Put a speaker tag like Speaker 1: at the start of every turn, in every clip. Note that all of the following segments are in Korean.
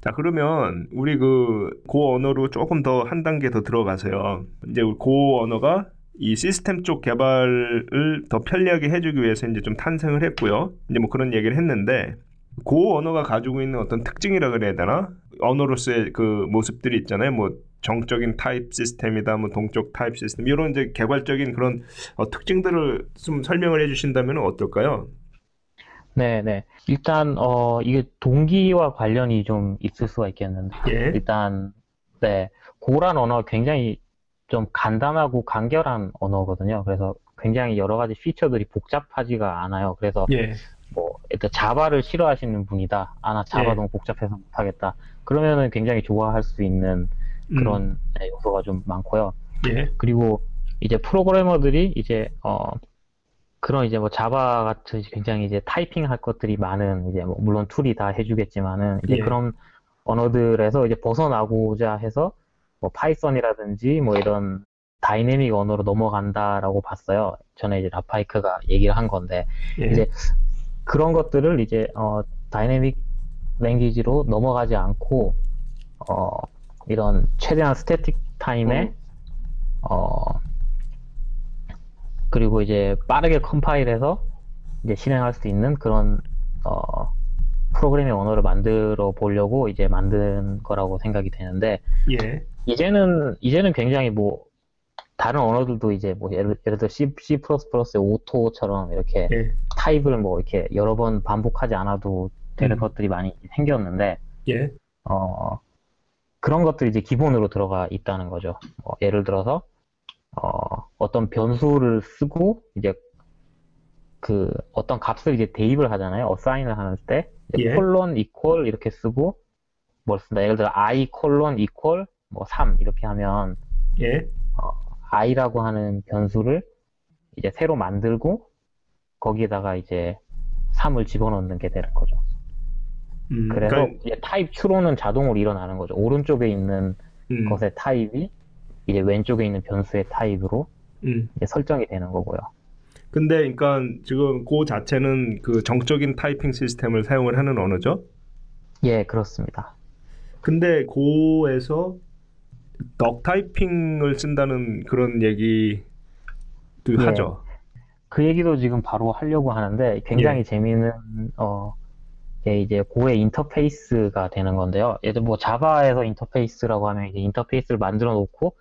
Speaker 1: 자, 그러면 우리 그 Go 언어로 조금 더 한 단계 더 들어가서요. 이제 Go 언어가 이 시스템 쪽 개발을 더 편리하게 해주기 위해서 이제 좀 탄생을 했고요. 이제 뭐 그런 얘기를 했는데 Go 언어가 가지고 있는 어떤 특징이라 그래야 되나? 언어로서의 그 모습들이 있잖아요. 뭐 정적인 타입 시스템이다, 뭐 동적 타입 시스템 이런 이제 개발적인 그런 어, 특징들을 좀 설명을 해주신다면 어떨까요?
Speaker 2: 네, 네. 일단 어 이게 동기와 관련이 좀 있을 수가 있겠는데
Speaker 1: 예.
Speaker 2: 일단 네 고란 언어 굉장히 좀 간단하고 간결한 언어거든요. 그래서 굉장히 여러 가지 피처들이 복잡하지가 않아요. 그래서
Speaker 1: 예.
Speaker 2: 뭐 일단 자바를 싫어하시는 분이다. 아나 자바
Speaker 1: 예.
Speaker 2: 너무 복잡해서 못하겠다. 그러면은 굉장히 좋아할 수 있는 그런
Speaker 1: 음,
Speaker 2: 네, 요소가 좀 많고요.
Speaker 1: 예.
Speaker 2: 그리고 이제 프로그래머들이 이제 어 그런 이제 뭐 자바 같은 굉장히 이제 타이핑 할 것들이 많은 이제 뭐 물론 tool이 다 해주겠지만은 이제
Speaker 1: 예.
Speaker 2: 그런 언어들에서 이제 벗어나고자 해서 뭐 파이썬이라든지 뭐 이런 다이내믹 언어로 넘어간다라고 봤어요. 전에 이제 롭 파이크가 얘기를 한 건데
Speaker 1: 예.
Speaker 2: 이제 그런 것들을 이제 어 dynamic language로 넘어가지 않고 어 이런 최대한 static time에 어 그리고 이제 빠르게 컴파일해서 이제 실행할 수 있는 그런 어 프로그래밍 언어를 만들어 보려고 이제 만든 거라고 생각이 되는데
Speaker 1: 예.
Speaker 2: 이제는 이제는 굉장히 뭐 다른 언어들도 이제 뭐 예를, 예를 들어 C, C++의 오토처럼 이렇게
Speaker 1: 예.
Speaker 2: 타입을 뭐 이렇게 여러 번 반복하지 않아도 되는
Speaker 1: 음.
Speaker 2: 것들이 많이 생겼는데
Speaker 1: 예.
Speaker 2: 어 그런 것들이 이제 기본으로 들어가 있다는 거죠. 뭐 예를 들어서 어 어떤 변수를 쓰고 이제 그 어떤 값을 이제 대입을 하잖아요. 어사인을 하는 때
Speaker 1: 예.
Speaker 2: 콜론 이퀄 이렇게 쓰고 뭘 쓴다. 예를 들어 i 콜론 이퀄 뭐3 이렇게 하면
Speaker 1: 예.
Speaker 2: i라고 하는 변수를 이제 새로 만들고 거기에다가 이제 3을 집어넣는 게 되는 거죠.
Speaker 1: 음,
Speaker 2: 그래서
Speaker 1: 그러니까,
Speaker 2: 이제 타입 추론은 자동으로 일어나는 거죠. 오른쪽에 있는
Speaker 1: 음,
Speaker 2: 것의 타입이 이제 왼쪽에 있는 변수의 타입으로
Speaker 1: 음.
Speaker 2: 이제 설정이 되는 거고요.
Speaker 1: 근데 그러니까 지금 Go 자체는 그 정적인 타이핑 시스템을 사용을 하는 언어죠.
Speaker 2: 예, 그렇습니다.
Speaker 1: 근데 Go에서 duck typing을 쓴다는 그런 얘기도
Speaker 2: 예.
Speaker 1: 하죠.
Speaker 2: 그 얘기도 지금 바로 하려고 하는데 굉장히
Speaker 1: 예.
Speaker 2: 재미있는 어 게 이제 Go의 인터페이스가 되는 건데요. 예를 뭐 자바에서 인터페이스라고 하면 이제 인터페이스를 만들어 놓고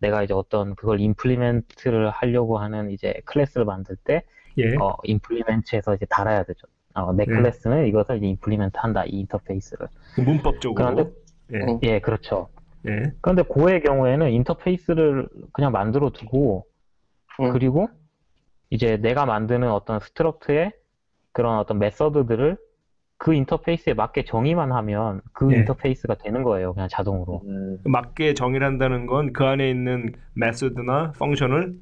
Speaker 2: 내가 이제 어떤 그걸 implement를 하려고 하는 이제 클래스를 만들 때
Speaker 1: 예.
Speaker 2: 어, implement에서 이제 달아야 되죠. 어, 내
Speaker 1: 네.
Speaker 2: 클래스는 이것을 이제 implement 한다, 이 인터페이스를.
Speaker 1: 그 문법적으로.
Speaker 2: 그런데,
Speaker 1: 예.
Speaker 3: 어.
Speaker 2: 예, 그렇죠.
Speaker 1: 예.
Speaker 2: 그런데 Go의 경우에는 인터페이스를 그냥 만들어 두고,
Speaker 3: 음.
Speaker 2: 그리고 이제 내가 만드는 어떤 struct의 그런 어떤 method들을 그 인터페이스에 맞게 정의만 하면 그
Speaker 1: 예.
Speaker 2: 인터페이스가 되는 거예요. 그냥 자동으로.
Speaker 3: 음.
Speaker 1: 맞게 정의를 한다는 건 그 안에 있는 method나 function을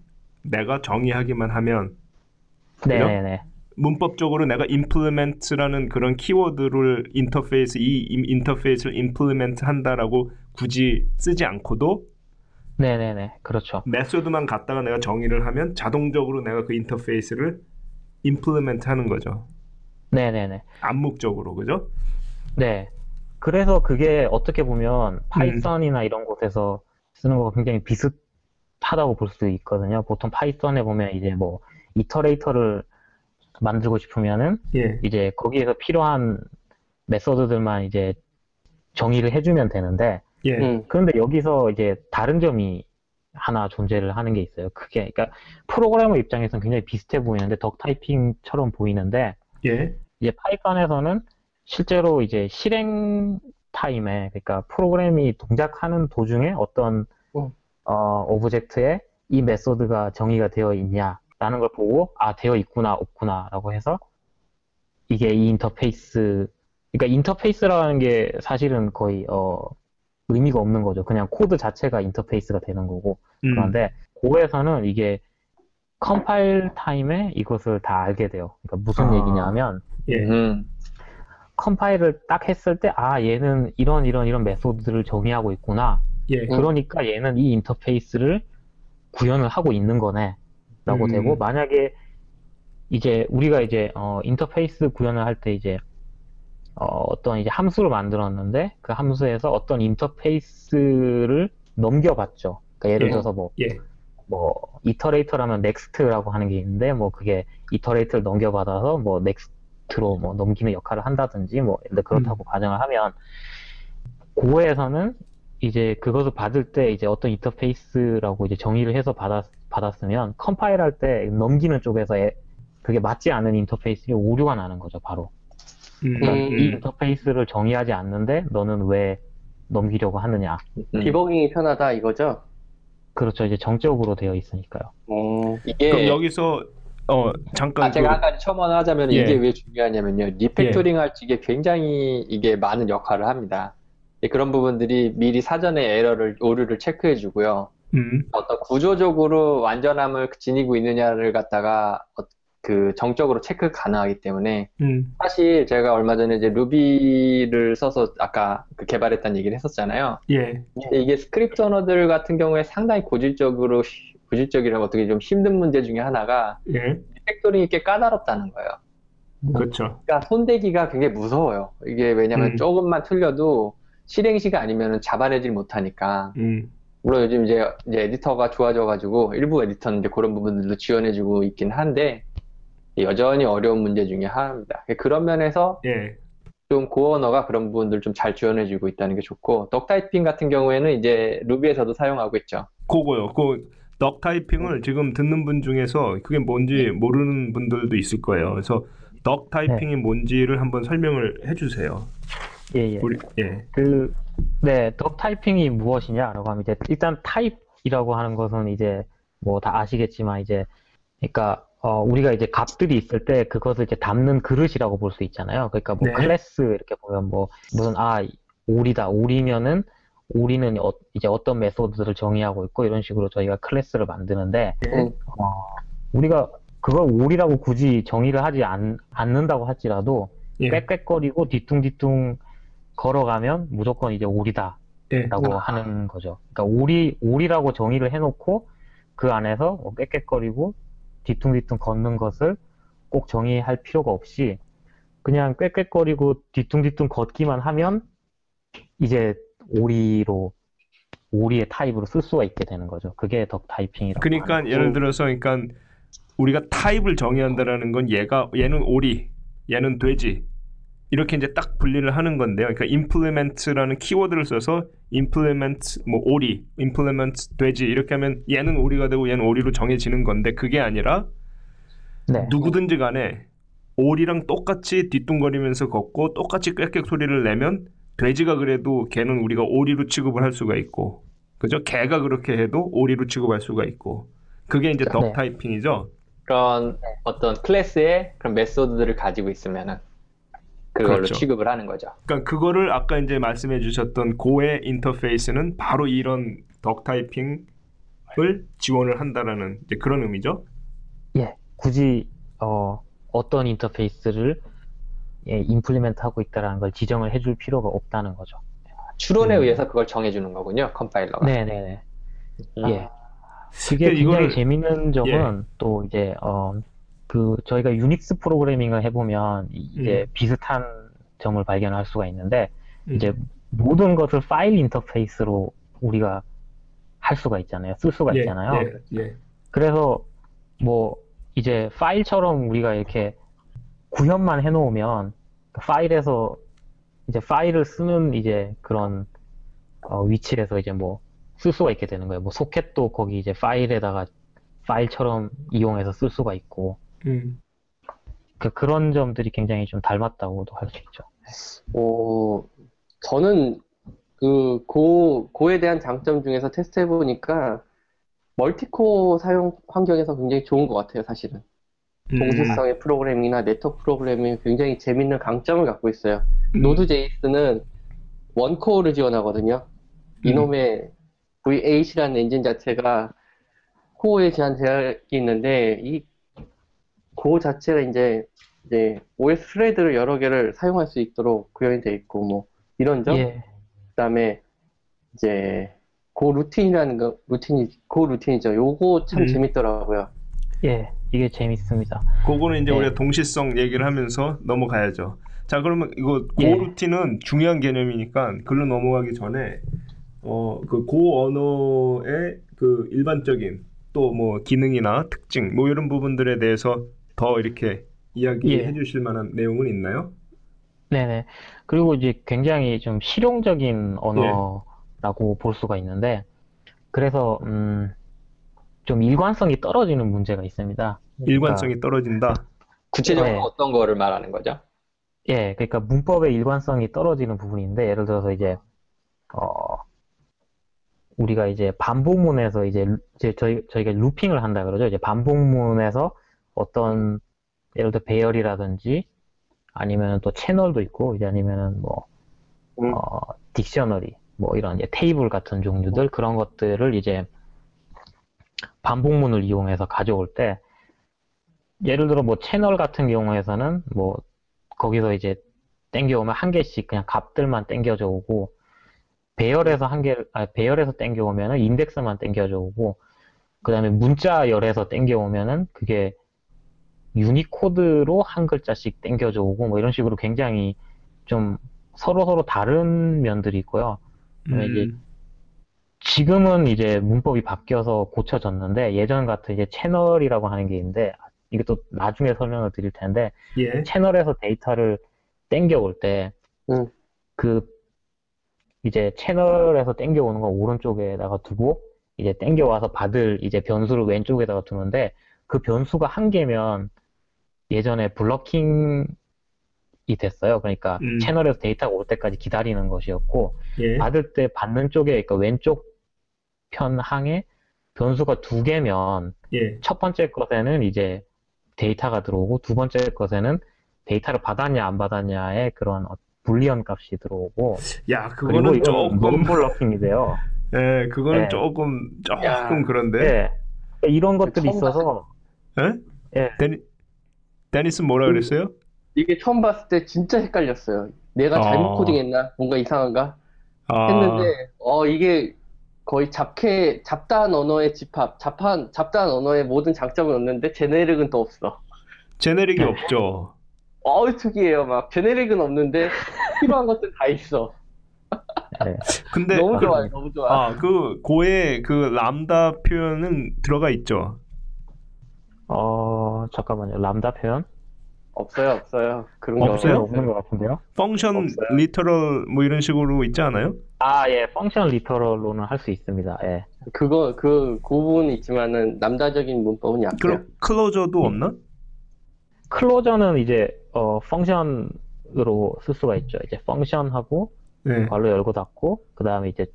Speaker 1: 내가 정의하기만 하면 그죠?
Speaker 2: 네네네.
Speaker 1: 문법적으로 내가 implement라는 그런 키워드를 인터페이스 이 임- 인터페이스를 implement 한다라고 굳이 쓰지 않고도
Speaker 2: 네네네. 그렇죠.
Speaker 1: method만 갖다가 내가 정의를 하면 자동적으로 내가 그 인터페이스를 implement 하는 거죠.
Speaker 2: 네네네.
Speaker 1: 암묵적으로 그죠?
Speaker 2: 네. 그래서 그게 어떻게
Speaker 1: 음.
Speaker 2: 보면 파이썬이나 이런 곳에서 쓰는 거가 굉장히 비슷하다고 볼 수 있거든요. 보통 파이썬에 보면 이제 뭐 iterator를 만들고 싶으면은
Speaker 1: 예.
Speaker 2: 이제 거기에서 필요한 method들만 이제 정의를 해주면 되는데
Speaker 1: 예.
Speaker 3: 음.
Speaker 2: 그런데 여기서 이제 다른 점이 하나 존재를 하는 게 있어요. 그게 그러니까 프로그래머 입장에서는 굉장히 비슷해 보이는데 duck typing처럼 보이는데
Speaker 1: 예.
Speaker 2: 이제 파이썬에서는 실제로 이제 실행 타임에 그러니까 프로그램이 동작하는 도중에 어떤
Speaker 3: 어.
Speaker 2: 어, object에 이 method가 정의가 되어 있냐라는 걸 보고 아 되어 있구나 없구나라고 해서 이게 이 인터페이스 그러니까 인터페이스라는 게 사실은 거의 어, 의미가 없는 거죠. 그냥 코드 자체가 인터페이스가 되는 거고
Speaker 1: 음.
Speaker 2: 그런데 Go에서는 이게 컴파일 타임에 이것을 다 알게 돼요. 그러니까 무슨
Speaker 1: 아.
Speaker 2: 얘기냐면
Speaker 1: 예.
Speaker 3: 음.
Speaker 2: 컴파일을 딱 했을 때, 아, 얘는 이런 이런 이런 method를 정의하고 있구나.
Speaker 1: 예.
Speaker 2: 그러니까 얘는 이 인터페이스를 구현을 하고 있는 거네. 라고
Speaker 1: 음.
Speaker 2: 되고, 만약에 이제 우리가 이제 어, 인터페이스 구현을 할 때 이제 어 떤 이제 함수를 만들었는데 그 함수에서 어떤 인터페이스를 넘겨받죠. 그러니까 예를
Speaker 1: 예.
Speaker 2: 들어서 뭐
Speaker 1: 예.
Speaker 2: 뭐 iterator라면 next라고 하는 게 있는데 뭐 그게 iterator를 넘겨받아서 뭐 next로 뭐 넘기는 역할을 한다든지 뭐 근데 그렇다고 가정을 하면 Go에서는 이제 그것을 받을 때 이제 어떤 인터페이스라고 이제 정의를 해서 받았, 받았으면 컴파일 할 때 넘기는 쪽에서 에- 그게 맞지 않는 인터페이스에 오류가 나는 거죠 바로
Speaker 1: 음,
Speaker 2: 그러니까
Speaker 3: 음.
Speaker 2: 이 인터페이스를 정의하지 않는데 너는 왜 넘기려고 하느냐
Speaker 3: 음. 디버깅이 편하다 이거죠?
Speaker 2: 그렇죠 이제 정적으로 되어 있으니까요
Speaker 3: 어, 이게
Speaker 1: 그럼 여기서 어 잠깐
Speaker 3: 아, 제가
Speaker 1: 그-
Speaker 3: 한 가지 첨언 하자면
Speaker 1: 예.
Speaker 3: 이게 왜 중요하냐면요. refactoring 할때 이게 굉장히 이게 많은 역할을 합니다. 예, 그런 부분들이 미리 사전에 에러를, 오류를 체크해 주고요.
Speaker 1: 음,
Speaker 3: 어떤 구조적으로 완전함을 지니고 있느냐를 갖다가 어, 그 정적으로 체크 가능하기 때문에
Speaker 1: 음,
Speaker 3: 사실 제가 얼마 전에 이제 Ruby를 써서 아까 그 개발했다는 얘기를 했었잖아요.
Speaker 1: 예,
Speaker 3: 근데 이게 스크립트 언어들 같은 경우에 상당히 고질적으로 고질적이라고 어떻게 좀 힘든 문제 중에 하나가
Speaker 1: 예,
Speaker 3: refactoring이 꽤 까다롭다는 거예요.
Speaker 1: 그렇죠.
Speaker 3: 그러니까 손대기가 굉장히 무서워요. 이게 왜냐면
Speaker 1: 음.
Speaker 3: 조금만 틀려도 실행시가 아니면 잡아내질 못하니까.
Speaker 1: 음,
Speaker 3: 물론 요즘 이제, 이제 에디터가 좋아져가지고 일부 에디터는 이제 그런 부분들도 지원해주고 있긴 한데 여전히 어려운 문제 중에 하나입니다. 그런 면에서
Speaker 1: 예,
Speaker 3: 좀 Go 언어가 그런 부분들 좀 잘 지원해주고 있다는 게 좋고 duck typing 같은 경우에는 이제 Ruby에서도 사용하고 있죠.
Speaker 1: 그거요. 그 duck typing을 지금 듣는 분 중에서 그게 뭔지 모르는 분들도 있을 거예요. 그래서 duck typing이 뭔지를 한번 설명을 해주세요.
Speaker 2: 예, 예.
Speaker 1: 우리 예,
Speaker 2: 그, 네, duck typing이 무엇이냐라고 하면 이제 일단 타입이라고 하는 것은 이제 뭐 다 아시겠지만 이제 그러니까 어, 우리가 이제 값들이 있을 때 그것을 이제 담는 그릇이라고 볼 수 있잖아요. 그러니까 뭐
Speaker 1: 네.
Speaker 2: 클래스 이렇게 보면 뭐 무슨 아 오리다 오리면은 오리는 어, 이제 어떤 method를 정의하고 있고 이런 식으로 저희가 클래스를 만드는데
Speaker 1: 예,
Speaker 2: 어, 우리가 그걸 오리라고 굳이 정의를 하지 않, 않는다고 할지라도
Speaker 1: 예,
Speaker 2: 꽥꽥거리고 뒤뚱뒤뚱 걸어가면 무조건 이제 오리다라고
Speaker 1: 예.
Speaker 2: 하는 거죠. 그러니까 올이 올이라고 정의를 해놓고 그 안에서 뭐 꽥꽥거리고 뒤뚱뒤뚱 걷는 것을 꼭 정의할 필요가 없이 그냥 꽥꽥거리고 뒤뚱뒤뚱 걷기만 하면 이제 오리로 오리의 타입으로 쓸 수가 있게 되는 거죠. 그게 덕 타이핑이라고
Speaker 1: 그러니까
Speaker 2: 하는
Speaker 1: 예를. 들어서 그러니까 우리가 타입을 정의한다라는 건 얘가 얘는 오리, 얘는 돼지 이렇게 이제 딱 분리를 하는 건데요. 그러니까 implement라는 키워드를 써서 implement 뭐 오리, implement 돼지 이렇게 하면 얘는 오리가 되고 얘는 오리로 정해지는 건데 그게 아니라
Speaker 2: 네.
Speaker 1: 누구든지 간에 오리랑 똑같이 뒤뚱거리면서 걷고 똑같이 꽥꽥 소리를 내면 돼지가 그래도 걔는 우리가 오리로 취급을 할 수가 있고 그죠? 개가 그렇게 해도 오리로 취급할 수가 있고 그게 이제 덕
Speaker 2: 네.
Speaker 1: 타이핑이죠.
Speaker 3: 그런 어떤 클래스의 그런 메소드들을 가지고 있으면은 그걸로
Speaker 1: 그렇죠.
Speaker 3: 취급을 하는 거죠.
Speaker 1: 그러니까 그거를 아까 이제 말씀해 주셨던 고의 인터페이스는 바로 이런 덕 타이핑을 지원을 한다라는 이제 그런 의미죠.
Speaker 2: 예, 굳이 어, 어떤 인터페이스를 예, 임플리멘트 하고 있다라는 걸 지정을 해줄 필요가 없다는 거죠.
Speaker 3: 추론에
Speaker 1: 음.
Speaker 3: 의해서 그걸 정해주는 거군요, 컴파일러가.
Speaker 2: 네네네.
Speaker 3: 음.
Speaker 2: 예. 그게 굉장히
Speaker 1: 이거를-
Speaker 2: 재밌는 점은 또 이제 어, 그 저희가 유닉스 프로그래밍을 해보면 이- 이제
Speaker 1: 음.
Speaker 2: 비슷한 점을 발견할 수가 있는데
Speaker 1: 음.
Speaker 2: 이제 모든 것을 파일 인터페이스로 우리가 할 수가 있잖아요. 쓸 수가
Speaker 1: 예,
Speaker 2: 있잖아요.
Speaker 1: 예, 예.
Speaker 2: 그래서 뭐 이제 파일처럼 우리가 이렇게 구현만 해놓으면 그 파일에서 이제 파일을 쓰는 이제 그런 어, 위치에서 이제 뭐 쓸 수가 있게 되는 거예요. 뭐 소켓도 거기 이제 파일에다가 파일처럼 이용해서 쓸 수가 있고
Speaker 1: 음.
Speaker 2: 그 그런 점들이 굉장히 좀 닮았다고도 할 수 있죠.
Speaker 3: 오, 저는 그 Go, Go에 대한 장점 중에서 테스트 해보니까 multicore 사용 환경에서 굉장히 좋은 것 같아요, 사실은.
Speaker 1: 음.
Speaker 3: 동시성의 프로그래밍이나 네트워크 프로그래밍이 굉장히 재밌는 강점을 갖고 있어요.
Speaker 1: 음.
Speaker 3: 노드.js는 원코어를 지원하거든요.
Speaker 1: 음.
Speaker 3: 이놈의 V8이라는 엔진 자체가 코어에 대한 제약이 있는데 이 Go 자체가 이제 이제 OS thread를 여러 개를 사용할 수 있도록 구현이 돼 있고 뭐 이런 점
Speaker 2: 예,
Speaker 3: 그다음에 이제 goroutine이라는 거 routine이 goroutine이죠. 요거 참
Speaker 1: 음.
Speaker 3: 재밌더라고요.
Speaker 2: 예, 이게 재밌습니다.
Speaker 1: 그거는 이제
Speaker 2: 네.
Speaker 1: 우리가 동시성 얘기를 하면서 넘어가야죠. 자, 그러면 이거 고
Speaker 2: 예.
Speaker 1: 루틴은 중요한 개념이니까 글로 넘어가기 전에 어, 그고 언어의 그 일반적인 또 뭐 기능이나 특징 뭐 이런 부분들에 대해서 더 이렇게 이야기해
Speaker 2: 예.
Speaker 1: 주실 만한 내용은 있나요?
Speaker 2: 네네. 그리고 이제 굉장히 좀 실용적인 언어라고 볼 수가 있는데, 그래서, 음, 좀 일관성이 떨어지는 문제가 있습니다.
Speaker 1: 일관성이 떨어진다.
Speaker 4: 구체적으로
Speaker 2: 네.
Speaker 4: 어떤 거를 말하는 거죠?
Speaker 2: 예, 그러니까 문법의 일관성이 떨어지는 부분인데, 예를 들어서 이제, 어, 우리가 이제 반복문에서 이제, 루- 이제 저희, 저희가 루핑을 한다 그러죠. 이제 반복문에서 어떤, 예를 들어 배열이라든지, 아니면 또 채널도 있고, 이제 아니면은 뭐,
Speaker 3: 음.
Speaker 2: 어, 딕셔너리, 뭐 이런 이제 테이블 같은 종류들, 그런 것들을 이제 반복문을 이용해서 가져올 때, 예를 들어 뭐 채널 같은 경우에서는 뭐 거기서 이제 땡겨오면 한 개씩 그냥 값들만 땡겨져 오고 배열에서 한 개, 아, 배열에서 땡겨오면은 인덱스만 땡겨져 오고 그 다음에 문자열에서 땡겨오면은 그게 유니코드로 한 글자씩 땡겨져 오고 뭐 이런 식으로 굉장히 좀 서로 서로 다른 면들이 있고요. 그다음에 이제
Speaker 1: 음,
Speaker 2: 지금은 이제 문법이 바뀌어서 고쳐졌는데 예전 같은 이제 채널이라고 하는 게 있는데 이것도 나중에 설명을 드릴 텐데
Speaker 1: 예.
Speaker 2: 채널에서 데이터를 땡겨올 때,
Speaker 3: 음.
Speaker 2: 그, 이제 채널에서 땡겨오는 건 오른쪽에다가 두고, 이제 땡겨와서 받을 이제 변수를 왼쪽에다가 두는데, 그 변수가 한 개면 예전에 블러킹이 됐어요. 그러니까
Speaker 1: 음.
Speaker 2: 채널에서 데이터가 올 때까지 기다리는 것이었고,
Speaker 1: 예.
Speaker 2: 받을 때 받는 쪽에, 그러니까 왼쪽 편 항에 변수가 두 개면,
Speaker 1: 예.
Speaker 2: 첫 번째 것에는 이제 데이터가 들어오고 두 번째 것에는 데이터를 받았냐 안 받았냐의 그런 어- 불리언 값이 들어오고
Speaker 1: 야, 그거는 조금
Speaker 2: 논블러킹이 돼요.
Speaker 1: 예, 그거는
Speaker 2: 네.
Speaker 1: 조금 조금
Speaker 3: 야.
Speaker 1: 그런데.
Speaker 2: 네. 이런 것들이 있어서
Speaker 1: 예?
Speaker 2: 예.
Speaker 1: 데니 데니스 뭐라
Speaker 3: 음.
Speaker 1: 그랬어요?
Speaker 3: 이게 처음 봤을 때 진짜 헷갈렸어요. 내가 잘못
Speaker 1: 어.
Speaker 3: 코딩했나? 뭔가 이상한가?
Speaker 1: 아,
Speaker 3: 했는데 어 이게 거의 잡캐 잡다한 언어의 집합, 잡한 잡다한 언어의 모든 장점은 없는데 제네릭은 또 없어.
Speaker 1: 제네릭이
Speaker 2: 네.
Speaker 1: 없죠.
Speaker 3: 어우 특이해요. 막 제네릭은 없는데 필요한 것들 다 있어.
Speaker 2: 네.
Speaker 1: 근데
Speaker 3: 너무
Speaker 1: 그-
Speaker 3: 좋아요. 너무 좋아.
Speaker 1: 아, 그 고에 그 람다 표현은 들어가 있죠.
Speaker 2: 어 잠깐만요. 람다 표현
Speaker 3: 없어요, 없어요. 그런 게
Speaker 1: 없어요?
Speaker 2: 없는 것 같은데요?
Speaker 1: function
Speaker 3: 없어요.
Speaker 1: literal 뭐 이런 식으로 있지 않아요?
Speaker 2: 아 예, function literal로는 할 수 있습니다. 예.
Speaker 3: 그거 그, 그 부분은 있지만은 lambda적인 문법은 약해요.
Speaker 1: 그럼 closure도 없나?
Speaker 2: closure는 이제 어 function으로 쓸 수가 있죠. 이제 function하고
Speaker 1: 네.
Speaker 2: 괄호 열고 닫고 그 다음에 이제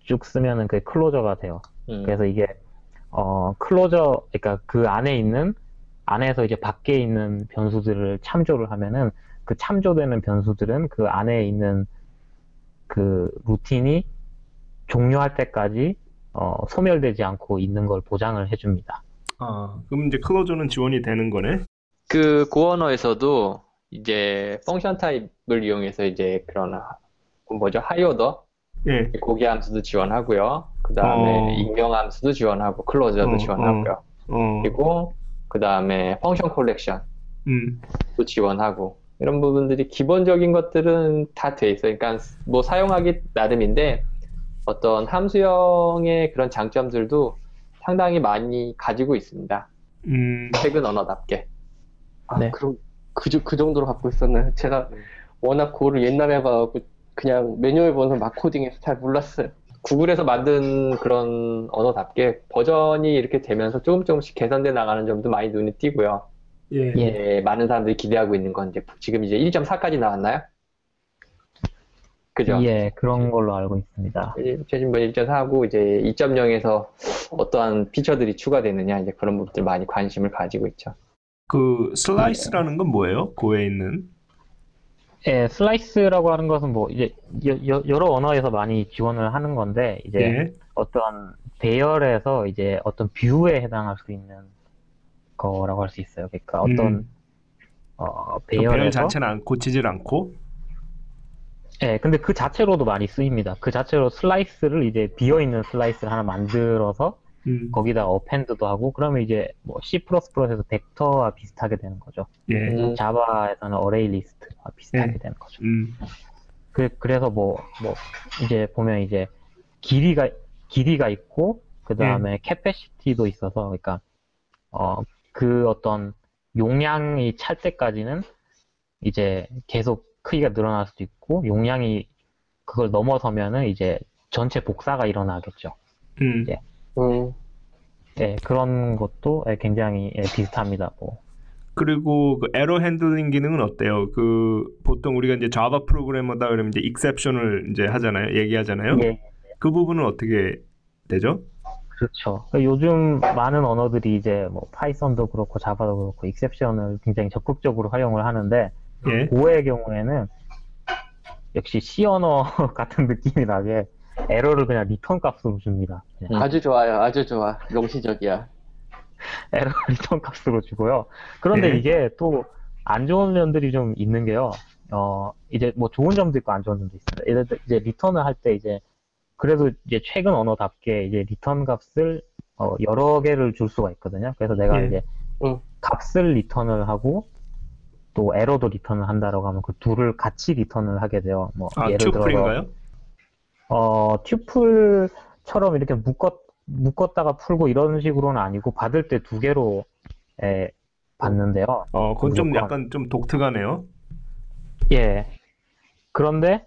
Speaker 2: 쭉 쓰면은 그게 closure가 돼요.
Speaker 4: 음.
Speaker 2: 그래서 이게 어 클로저 그러니까 그 안에 있는 안에서 이제 밖에 있는 변수들을 참조를 하면은 그 참조되는 변수들은 그 안에 있는 그 루틴이 종료할 때까지 어 소멸되지 않고 있는 걸 보장을 해줍니다.
Speaker 1: 아, 그럼 이제 클로저는 지원이 되는 거네.
Speaker 4: 그 고언어에서도 이제 펑션 타입을 이용해서 이제 그런 하- 뭐죠? 하이오더
Speaker 1: 예.
Speaker 4: 고기 함수도 지원하고요. 그 다음에
Speaker 1: 어.
Speaker 4: 익명 함수도 지원하고 클로저도
Speaker 1: 어,
Speaker 4: 지원하고요.
Speaker 1: 어.
Speaker 4: 그리고 그 다음에 펑션 콜렉션도
Speaker 1: 음.
Speaker 4: 지원하고 이런 부분들이 기본적인 것들은 다 돼 있어요. 그러니까 뭐 사용하기 나름인데 어떤 함수형의 그런 장점들도 상당히 많이 가지고 있습니다.
Speaker 1: 음.
Speaker 4: 최근 언어답게.
Speaker 3: 아,
Speaker 2: 네.
Speaker 3: 그럼 그, 정- 그 정도로 갖고 있었나요? 제가 워낙 고를 옛날에 봐갖고 그냥 매뉴얼 보면서 막 코딩해서 잘 몰랐어요.
Speaker 4: 구글에서 만든 그런 언어답게 버전이 이렇게 되면서 조금 조금씩 개선돼 나가는 점도 많이 눈에 띄고요.
Speaker 1: 예.
Speaker 2: 예.
Speaker 4: 예, 많은 사람들이 기대하고 있는 건 이제 지금 이제 1.4까지 나왔나요? 그죠?
Speaker 2: 예, 그런 걸로 알고 있습니다.
Speaker 4: 최신본 1.4하고 이제 2.0에서 어떠한 피처들이 추가되느냐 이제 그런 부분들 많이 관심을 가지고 있죠.
Speaker 1: 그 slice라는 건 뭐예요? Go에 있는?
Speaker 2: 예, slice라고 하는 것은 뭐 이제 여, 여- 여러 언어에서 많이 지원을 하는 건데 이제
Speaker 1: 예.
Speaker 2: 어떤 배열에서 이제 어떤 view에 해당할 수 있는 거라고 할 수 있어요. 그러니까 어떤
Speaker 1: 음.
Speaker 2: 어,
Speaker 1: 그 배열
Speaker 2: 배열에서
Speaker 1: 자체는 안 고치질 않고.
Speaker 2: 예, 근데 그 자체로도 많이 쓰입니다. 그 자체로 slice를 이제 비어 있는 slice를 하나 만들어서
Speaker 1: 음.
Speaker 2: 거기다 append도 하고 그러면 이제 뭐 C++에서 벡터와 비슷하게 되는 거죠.
Speaker 1: 예.
Speaker 3: 음.
Speaker 2: Java에서는 ArrayList와 비슷하게
Speaker 1: 네.
Speaker 2: 되는 거죠.
Speaker 1: 음.
Speaker 2: 그, 그래서 뭐, 뭐, 이제 보면 이제 길이가, 길이가 있고, 그 다음에 capacity도 있어서, 그러니까, 어, 그 어떤 용량이 찰 때까지는 이제 계속 크기가 늘어날 수도 있고, 용량이 그걸 넘어서면은 이제 전체 복사가 일어나겠죠.
Speaker 1: 음.
Speaker 2: 예.
Speaker 3: 음.
Speaker 2: 예, 그런 것도 예, 굉장히 예, 비슷합니다. 뭐.
Speaker 1: 그리고 그 에러 handling 기능은 어때요? 그 보통 우리가 이제 Java 프로그래머다 그러면 이제 exception을 이제 하잖아요. 얘기하잖아요.
Speaker 2: 예,
Speaker 1: 그 부분은 어떻게 되죠?
Speaker 2: 그렇죠. 그러니까 요즘 많은 언어들이 이제 뭐 Python도 그렇고 Java도 그렇고 exception을 굉장히 적극적으로 활용을 하는데
Speaker 1: 예.
Speaker 2: Go의 경우에는 역시 C 언어 같은 느낌이 나게 에러를 그냥 리턴 값으로 줍니다. 네.
Speaker 4: 음.
Speaker 3: 아주 좋아요. 아주 좋아. 명시적이야.
Speaker 2: 에러 리턴 값으로 주고요. 그런데
Speaker 1: 네.
Speaker 2: 이게 또 안 좋은 면들이 좀 있는 게요. 어, 이제 뭐 좋은 점도 있고 안 좋은 점도 있습니다. 예를 들어 이제 리턴을 할 때 이제 그래도 이제 최근 언어답게 이제 리턴 값을 어, 여러 개를 줄 수가 있거든요. 그래서 내가
Speaker 1: 예.
Speaker 2: 이제
Speaker 3: 응.
Speaker 2: 값을 리턴을 하고 또 에러도 리턴을 한다라고 하면 그 둘을 같이 리턴을 하게 돼요. 뭐
Speaker 1: 아,
Speaker 2: 예를 들어서
Speaker 1: tuple인가요?
Speaker 2: 어, tuple처럼 이렇게 묶었, 묶었다가 풀고 이런 식으로는 아니고 받을 때 두 개로 에, 받는데요.
Speaker 1: 어, 그건 좀
Speaker 2: 무조건.
Speaker 1: 약간 좀 독특하네요.
Speaker 2: 예. 그런데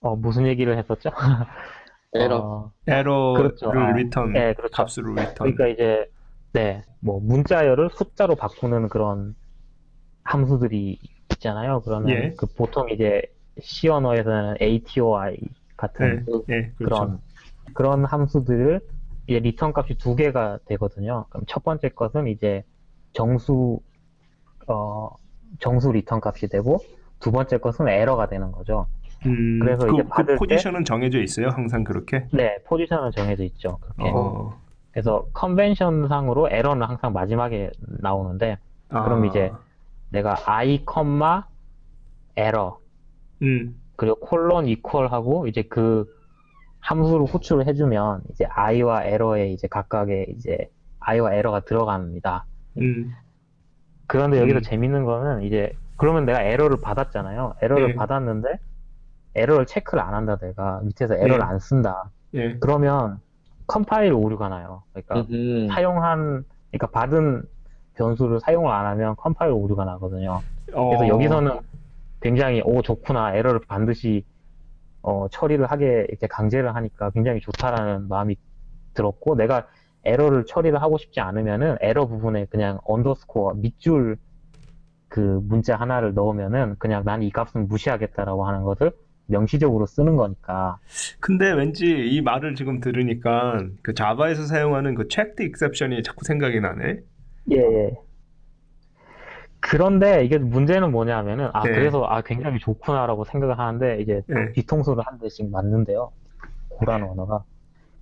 Speaker 2: 어, 무슨 얘기를 했었죠?
Speaker 3: 에러.
Speaker 2: 어,
Speaker 1: 에러를
Speaker 2: 그렇죠. 아,
Speaker 1: 리턴,
Speaker 2: 예, 그렇죠.
Speaker 1: 값으로 리턴.
Speaker 2: 그러니까 이제 네, 뭐 문자열을 숫자로 바꾸는 그런 함수들이 있잖아요. 그러면
Speaker 1: 예.
Speaker 2: 그 보통 이제 C 언어에서는 ATOI 같은
Speaker 1: 예, 예, 그렇죠.
Speaker 2: 그런 그런 함수들을 이제 리턴 값이 두 개가 되거든요. 그럼 첫 번째 것은 이제 정수 어 정수 리턴 값이 되고 두 번째 것은 에러가 되는 거죠.
Speaker 1: 음,
Speaker 2: 그래서
Speaker 1: 그,
Speaker 2: 이제
Speaker 1: 그
Speaker 2: 받을 때-
Speaker 1: 포지션은 정해져 있어요? 항상 그렇게?
Speaker 2: 네, 포지션은 정해져 있죠. 그렇게.
Speaker 1: 어,
Speaker 2: 그래서 컨벤션 상으로 에러는 항상 마지막에 나오는데
Speaker 1: 아,
Speaker 2: 그럼 이제 내가 i, 에러
Speaker 1: 음,
Speaker 2: 그리고 콜론 이퀄 하고 이제 그 함수를 호출을 해주면 이제 i와 에러에 이제 각각의 이제 i와 에러가 들어갑니다.
Speaker 1: 음,
Speaker 2: 그런데 여기서
Speaker 1: 음.
Speaker 2: 재밌는 거는 이제 그러면 내가 에러를 받았잖아요. 에러를
Speaker 1: 네.
Speaker 2: 받았는데 에러를 체크를 안 한다 내가 밑에서 에러를
Speaker 1: 네.
Speaker 2: 안 쓴다.
Speaker 1: 예,
Speaker 2: 그러면 컴파일 오류가 나요. 그러니까
Speaker 4: 음.
Speaker 2: 사용한 그러니까 받은 변수를 사용을 안 하면 컴파일 오류가 나거든요.
Speaker 1: 어,
Speaker 2: 그래서 여기서는 굉장히 오 좋구나 에러를 반드시 어, 처리를 하게 이렇게 강제를 하니까 굉장히 좋다라는 마음이 들었고 내가 에러를 처리를 하고 싶지 않으면은 에러 부분에 그냥 underscore 밑줄 그 문자 하나를 넣으면은 그냥 난 이 값은 무시하겠다라고 하는 것을 명시적으로 쓰는 거니까
Speaker 1: 근데 왠지 이 말을 지금 들으니까 그 자바에서 사용하는 그 checked exception이 자꾸 생각이 나네.
Speaker 2: 예, 예. 그런데 이게 문제는 뭐냐면은 아
Speaker 1: 네.
Speaker 2: 그래서 아 굉장히 좋구나라고 생각을 하는데 이제
Speaker 1: 네.
Speaker 2: 뒤통수를 한 대씩 맞는데요. Go란 언어가.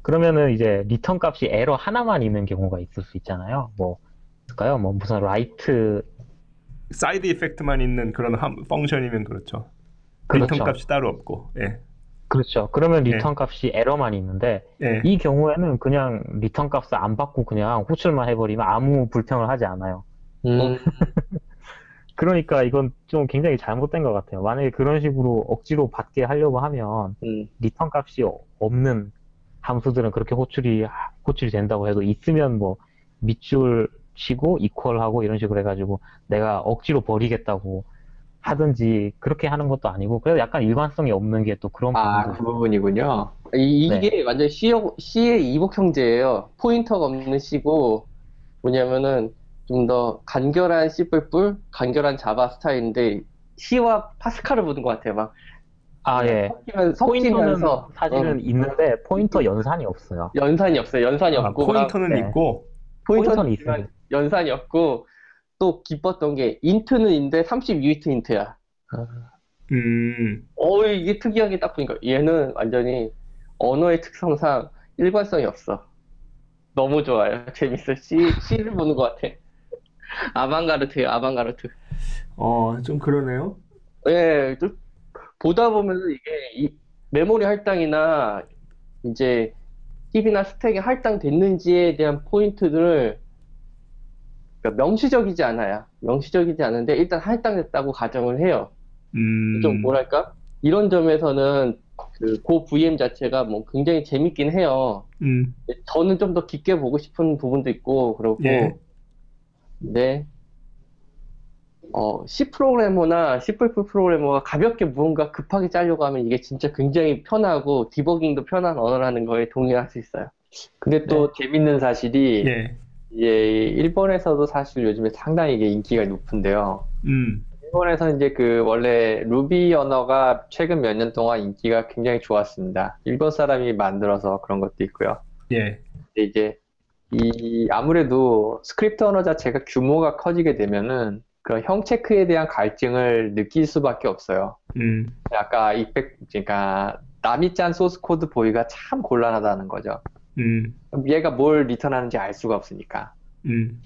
Speaker 2: 그러면은 이제 리턴 값이 에러 하나만 있는 경우가 있을 수 있잖아요. 뭐 있을까요? 뭐 무슨
Speaker 1: write side effect만 있는 그런 함, function이면 그렇죠.
Speaker 2: 그렇죠.
Speaker 1: 리턴 값이 따로 없고. 예.
Speaker 2: 그렇죠. 그러면
Speaker 1: 네.
Speaker 2: 리턴 값이 에러만 있는데
Speaker 1: 예.
Speaker 2: 이 경우에는 그냥 리턴 값을 안 받고 그냥 호출만 해버리면 아무 불평을 하지 않아요.
Speaker 4: 음.
Speaker 2: 그러니까 이건 좀 굉장히 잘못된 것 같아요. 만약에 그런 식으로 억지로 받게 하려고 하면
Speaker 4: 음.
Speaker 2: 리턴 값이 없는 함수들은 그렇게 호출이 호출이 된다고 해도 있으면 뭐 밑줄 치고 이퀄하고 이런 식으로 해가지고 내가 억지로 버리겠다고 하든지 그렇게 하는 것도 아니고 그래도 약간 일관성이 없는 게 또 그런
Speaker 4: 아, 그 부분이군요.
Speaker 3: 이,
Speaker 2: 네.
Speaker 3: 게 완전 C, C의 이복 형제예요. 포인터가 없는 C고 뭐냐면은 좀 더 간결한 C++, 간결한 자바 스타일인데 C와 파스칼을 보는 것 같아요. 막
Speaker 2: 아 예.
Speaker 3: 섞이면, 섞이면서
Speaker 2: 사실은
Speaker 3: 어,
Speaker 2: 있는데 포인터 연산이 없어요.
Speaker 3: 연산이 없어요. 연산이
Speaker 1: 아,
Speaker 3: 없고 막
Speaker 1: 포인터는
Speaker 2: 네.
Speaker 1: 있고.
Speaker 3: 포인터는
Speaker 2: 포인터는
Speaker 3: 있지만
Speaker 2: 있어요.
Speaker 3: 연산이 없고 또 기뻤던 게 int는 인데 32비트 int야.
Speaker 1: 음.
Speaker 3: 어 이게 특이하게 딱 보니까 얘는 완전히 언어의 특성상 일관성이 없어. 너무 좋아요. 재밌어. C, C를 보는 것 같아. 아방가르트예요. 아방가르트.
Speaker 1: 어, 좀 그러네요.
Speaker 3: 예, 좀 보다 보면 이게 이 메모리 할당이나 이제 팁이나 스택이 할당됐는지에 대한 포인트들을 그러니까 명시적이지 않아요. 명시적이지 않은데 일단 할당됐다고 가정을 해요.
Speaker 1: 음.
Speaker 3: 좀 뭐랄까 이런 점에서는 그고 VM 자체가 뭐 굉장히 재밌긴 해요.
Speaker 1: 음.
Speaker 3: 저는 좀 더 깊게 보고 싶은 부분도 있고 그렇고
Speaker 1: 예.
Speaker 3: 근데 어, C 프로그래머나 C++ 프로그래머가 가볍게 무언가 급하게 짜려고 하면 이게 진짜 굉장히 편하고 디버깅도 편한 언어라는 거에 동의할 수 있어요.
Speaker 4: 근데 또 재밌는 사실이
Speaker 1: 예.
Speaker 4: 이제 일본에서도 사실 요즘에 상당히 이게 인기가 높은데요.
Speaker 1: 음.
Speaker 4: 일본에서 이제 그 원래 루비 언어가 최근 몇 년 동안 인기가 굉장히 좋았습니다. 일본 사람이 만들어서 그런 것도 있고요.
Speaker 1: 예.
Speaker 4: 이제 이 아무래도 스크립트 언어 자체가 규모가 커지게 되면은 그런 형 체크에 대한 갈증을 느낄 수밖에 없어요.
Speaker 1: 음.
Speaker 4: 아까 이펙 그러니까 남이 짠 소스 코드 보기가 참 곤란하다는 거죠.
Speaker 1: 음.
Speaker 4: 얘가 뭘 리턴하는지 알 수가 없으니까.
Speaker 1: 음.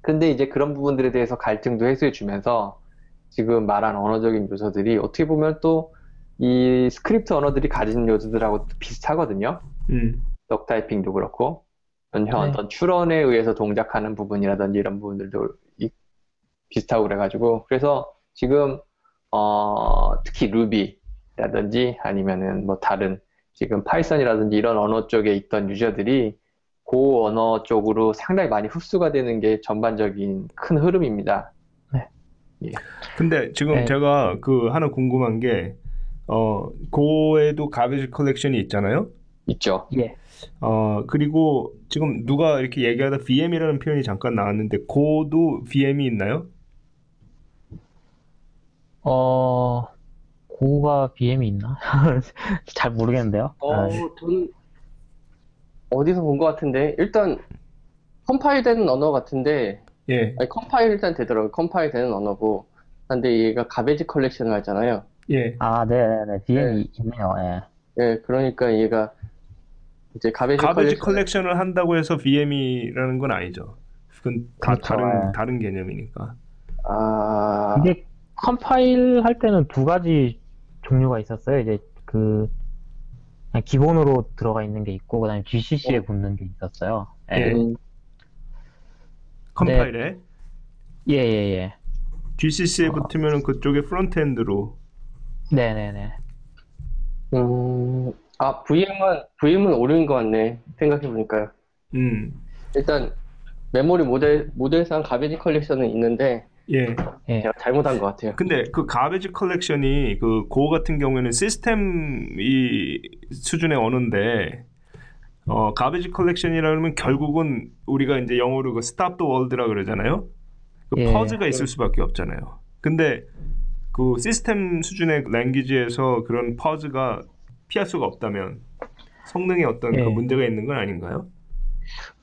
Speaker 4: 근데 이제 그런 부분들에 대해서 갈증도 해소해 주면서 지금 말한 언어적인 요소들이 어떻게 보면 또 이 스크립트 언어들이 가진 요소들하고 또 비슷하거든요.
Speaker 1: 음.
Speaker 4: duck typing도 그렇고 형
Speaker 2: 네.
Speaker 4: 어떤 추론에 의해서 동작하는 부분이라든지 이런 부분들도 이- 비슷하고 그래가지고 그래서 지금 어, 특히 루비라든지 아니면은 뭐 다른 지금 파이썬이라든지 이런 언어 쪽에 있던 유저들이 Go 언어 쪽으로 상당히 많이 흡수가 되는 게 전반적인 큰 흐름입니다.
Speaker 1: 근데 지금
Speaker 2: 네.
Speaker 1: 제가 그 하나 궁금한 게 어, Go에도 garbage collection이 있잖아요.
Speaker 4: 있죠.
Speaker 2: 예.
Speaker 1: 어, 그리고 지금 누가 이렇게 얘기하다 VM이라는 표현이 잠깐 나왔는데 Go도 VM이 있나요?
Speaker 2: 어, Go가 VM이 있나? 잘 모르겠는데요.
Speaker 3: 어,
Speaker 2: 아,
Speaker 3: 전 어디서 본 것 같은데 일단 컴파일되는 언어 같은데
Speaker 1: 예.
Speaker 3: 아니 컴파일 일단 되더라고요. 컴파일 되는 언어고 근데 얘가 garbage collection을 하잖아요.
Speaker 1: 예.
Speaker 2: 아, 네네네. VM이 있네요. 예.
Speaker 3: 예, 그러니까 얘가 이제 garbage
Speaker 1: garbage collection collection 을 한다고 해서 VM이라는 건 아니죠. 그건 다
Speaker 2: 그렇죠,
Speaker 1: 다른
Speaker 2: 예.
Speaker 1: 다른 개념이니까.
Speaker 3: 아,
Speaker 2: 이게 컴파일 할 때는 두 가지 종류가 있었어요. 이제 그 기본으로 들어가 있는 게 있고 그다음에 GCC에
Speaker 3: 어.
Speaker 2: 붙는 게 있었어요.
Speaker 1: 예.
Speaker 2: 예.
Speaker 3: 음,
Speaker 1: 컴파일에
Speaker 2: 예, 예, 예.
Speaker 1: GCC에 붙으면 그쪽에 frontend로
Speaker 2: 네네네.
Speaker 3: 음, 아 VM은 VM은 오류인 것 같네. 생각해 보니까요.
Speaker 1: 음.
Speaker 3: 일단 메모리 모델 모델상 garbage collection은 있는데
Speaker 1: 예.
Speaker 2: 예.
Speaker 3: 제가 잘못한 것 같아요.
Speaker 1: 근데 그 garbage collection이 그 Go 같은 경우에는 시스템 이 수준의 언어인데 어 garbage collection이라면 결국은 우리가 이제 영어로 그 stop the world라 그러잖아요. 그
Speaker 2: 예.
Speaker 1: pause가 있을 수밖에 없잖아요. 근데 그 시스템 수준의 language에서 그런 pause가 피할 수가 없다면 성능에 어떤 그
Speaker 2: 예.
Speaker 1: 문제가 있는 건 아닌가요?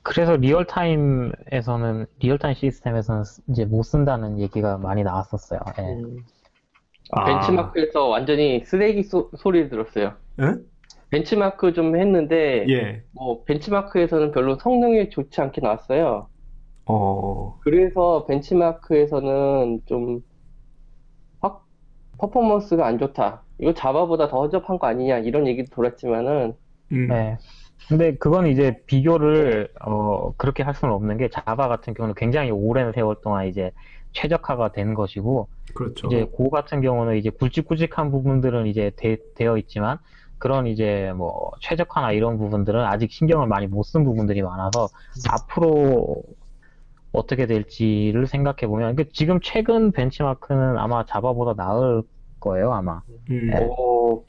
Speaker 2: 그래서 real-time에서는 real-time 시스템에서는 쓰- 이제 못 쓴다는 얘기가 많이 나왔었어요. 예.
Speaker 3: 음,
Speaker 1: 아.
Speaker 3: 벤치마크에서 완전히 쓰레기 소, 소리를 들었어요.
Speaker 1: 예?
Speaker 3: 벤치마크 좀 했는데
Speaker 1: 예.
Speaker 3: 뭐 벤치마크에서는 별로 성능이 좋지 않게 나왔어요.
Speaker 1: 어.
Speaker 3: 그래서 벤치마크에서는 좀 확 퍼포먼스가 안 좋다. 이거 자바보다 더 허접한 거 아니냐 이런 얘기도 돌았지만은
Speaker 1: 음.
Speaker 2: 네. 근데 그건 이제 비교를 어 그렇게 할 수는 없는 게 자바 같은 경우는 굉장히 오랜 세월 동안 이제 최적화가 된 것이고
Speaker 1: 그렇죠.
Speaker 2: 이제 Go 같은 경우는 이제 굵직굵직한 부분들은 이제 되, 되어 있지만 그런 이제 뭐 최적화나 이런 부분들은 아직 신경을 많이 못 쓴 부분들이 많아서 앞으로 어떻게 될지를 생각해 보면 그 지금 최근 벤치마크는 아마 Java보다 나을 거예요 아마.
Speaker 1: 음.
Speaker 2: 네.
Speaker 3: 어,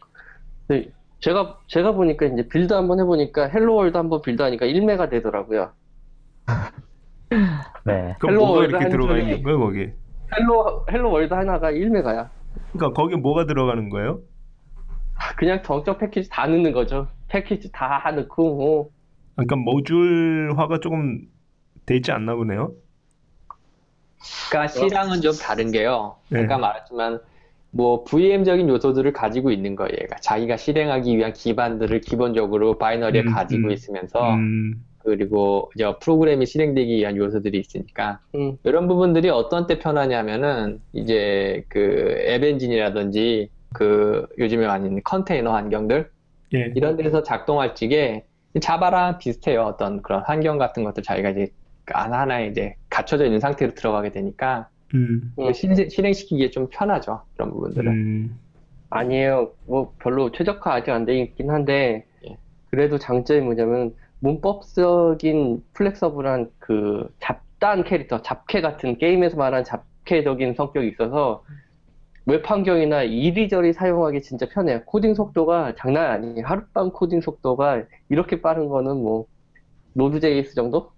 Speaker 3: 네, 제가 제가 보니까 이제 build 한번 해보니까 Hello World 한번 build하니까 1메가 되더라고요.
Speaker 2: 네.
Speaker 1: 그럼
Speaker 3: Hello
Speaker 1: 뭐가
Speaker 3: World
Speaker 1: 이렇게 들어가. 있는 거예요, 거기?
Speaker 3: Hello Hello World 하나가 1메가야.
Speaker 1: 그러니까 거기 뭐가 들어가는 거예요?
Speaker 3: 그냥 정적 패키지 다 넣는 거죠. 패키지 다 넣고 뭐
Speaker 1: 그러니까 모듈화가 조금 되지 않나 보네요.
Speaker 4: 그러니까 C랑은 좀 다른 게요.
Speaker 1: 네.
Speaker 4: 아까 말했지만 뭐 VM적인 요소들을 가지고 있는 거예요. 얘가 자기가 실행하기 위한 기반들을 기본적으로 binary에
Speaker 1: 음,
Speaker 4: 가지고
Speaker 1: 음.
Speaker 4: 있으면서
Speaker 1: 음,
Speaker 4: 그리고 이제 프로그램이 실행되기 위한 요소들이 있으니까
Speaker 3: 음,
Speaker 4: 이런 부분들이 어떤 때 편하냐면은 이제 그 App Engine이라든지 그 요즘에 많이 있는 컨테이너 환경들
Speaker 1: 예.
Speaker 4: 이런 데서 작동할 적에 자바랑 비슷해요. 어떤 그런 환경 같은 것들 자기가 이제 하나하나에 이제 갖춰져 있는 상태로 들어가게 되니까
Speaker 1: 음.
Speaker 3: 음.
Speaker 4: 신- 실행시키기에 좀 편하죠. 그런 부분들은.
Speaker 1: 음.
Speaker 3: 아니에요. 뭐 별로 최적화 아직 안 돼 있긴 한데
Speaker 4: 예.
Speaker 3: 그래도 장점이 뭐냐면 문법적인 플렉서블한 그 잡다한 캐릭터, 잡캐 같은 게임에서 말하는 잡캐적인 성격이 있어서 웹 환경이나 이리저리 사용하기 진짜 편해요. 코딩 속도가 장난 아니에요. 하룻밤 코딩 속도가 이렇게 빠른 거는 뭐 Node.js 정도?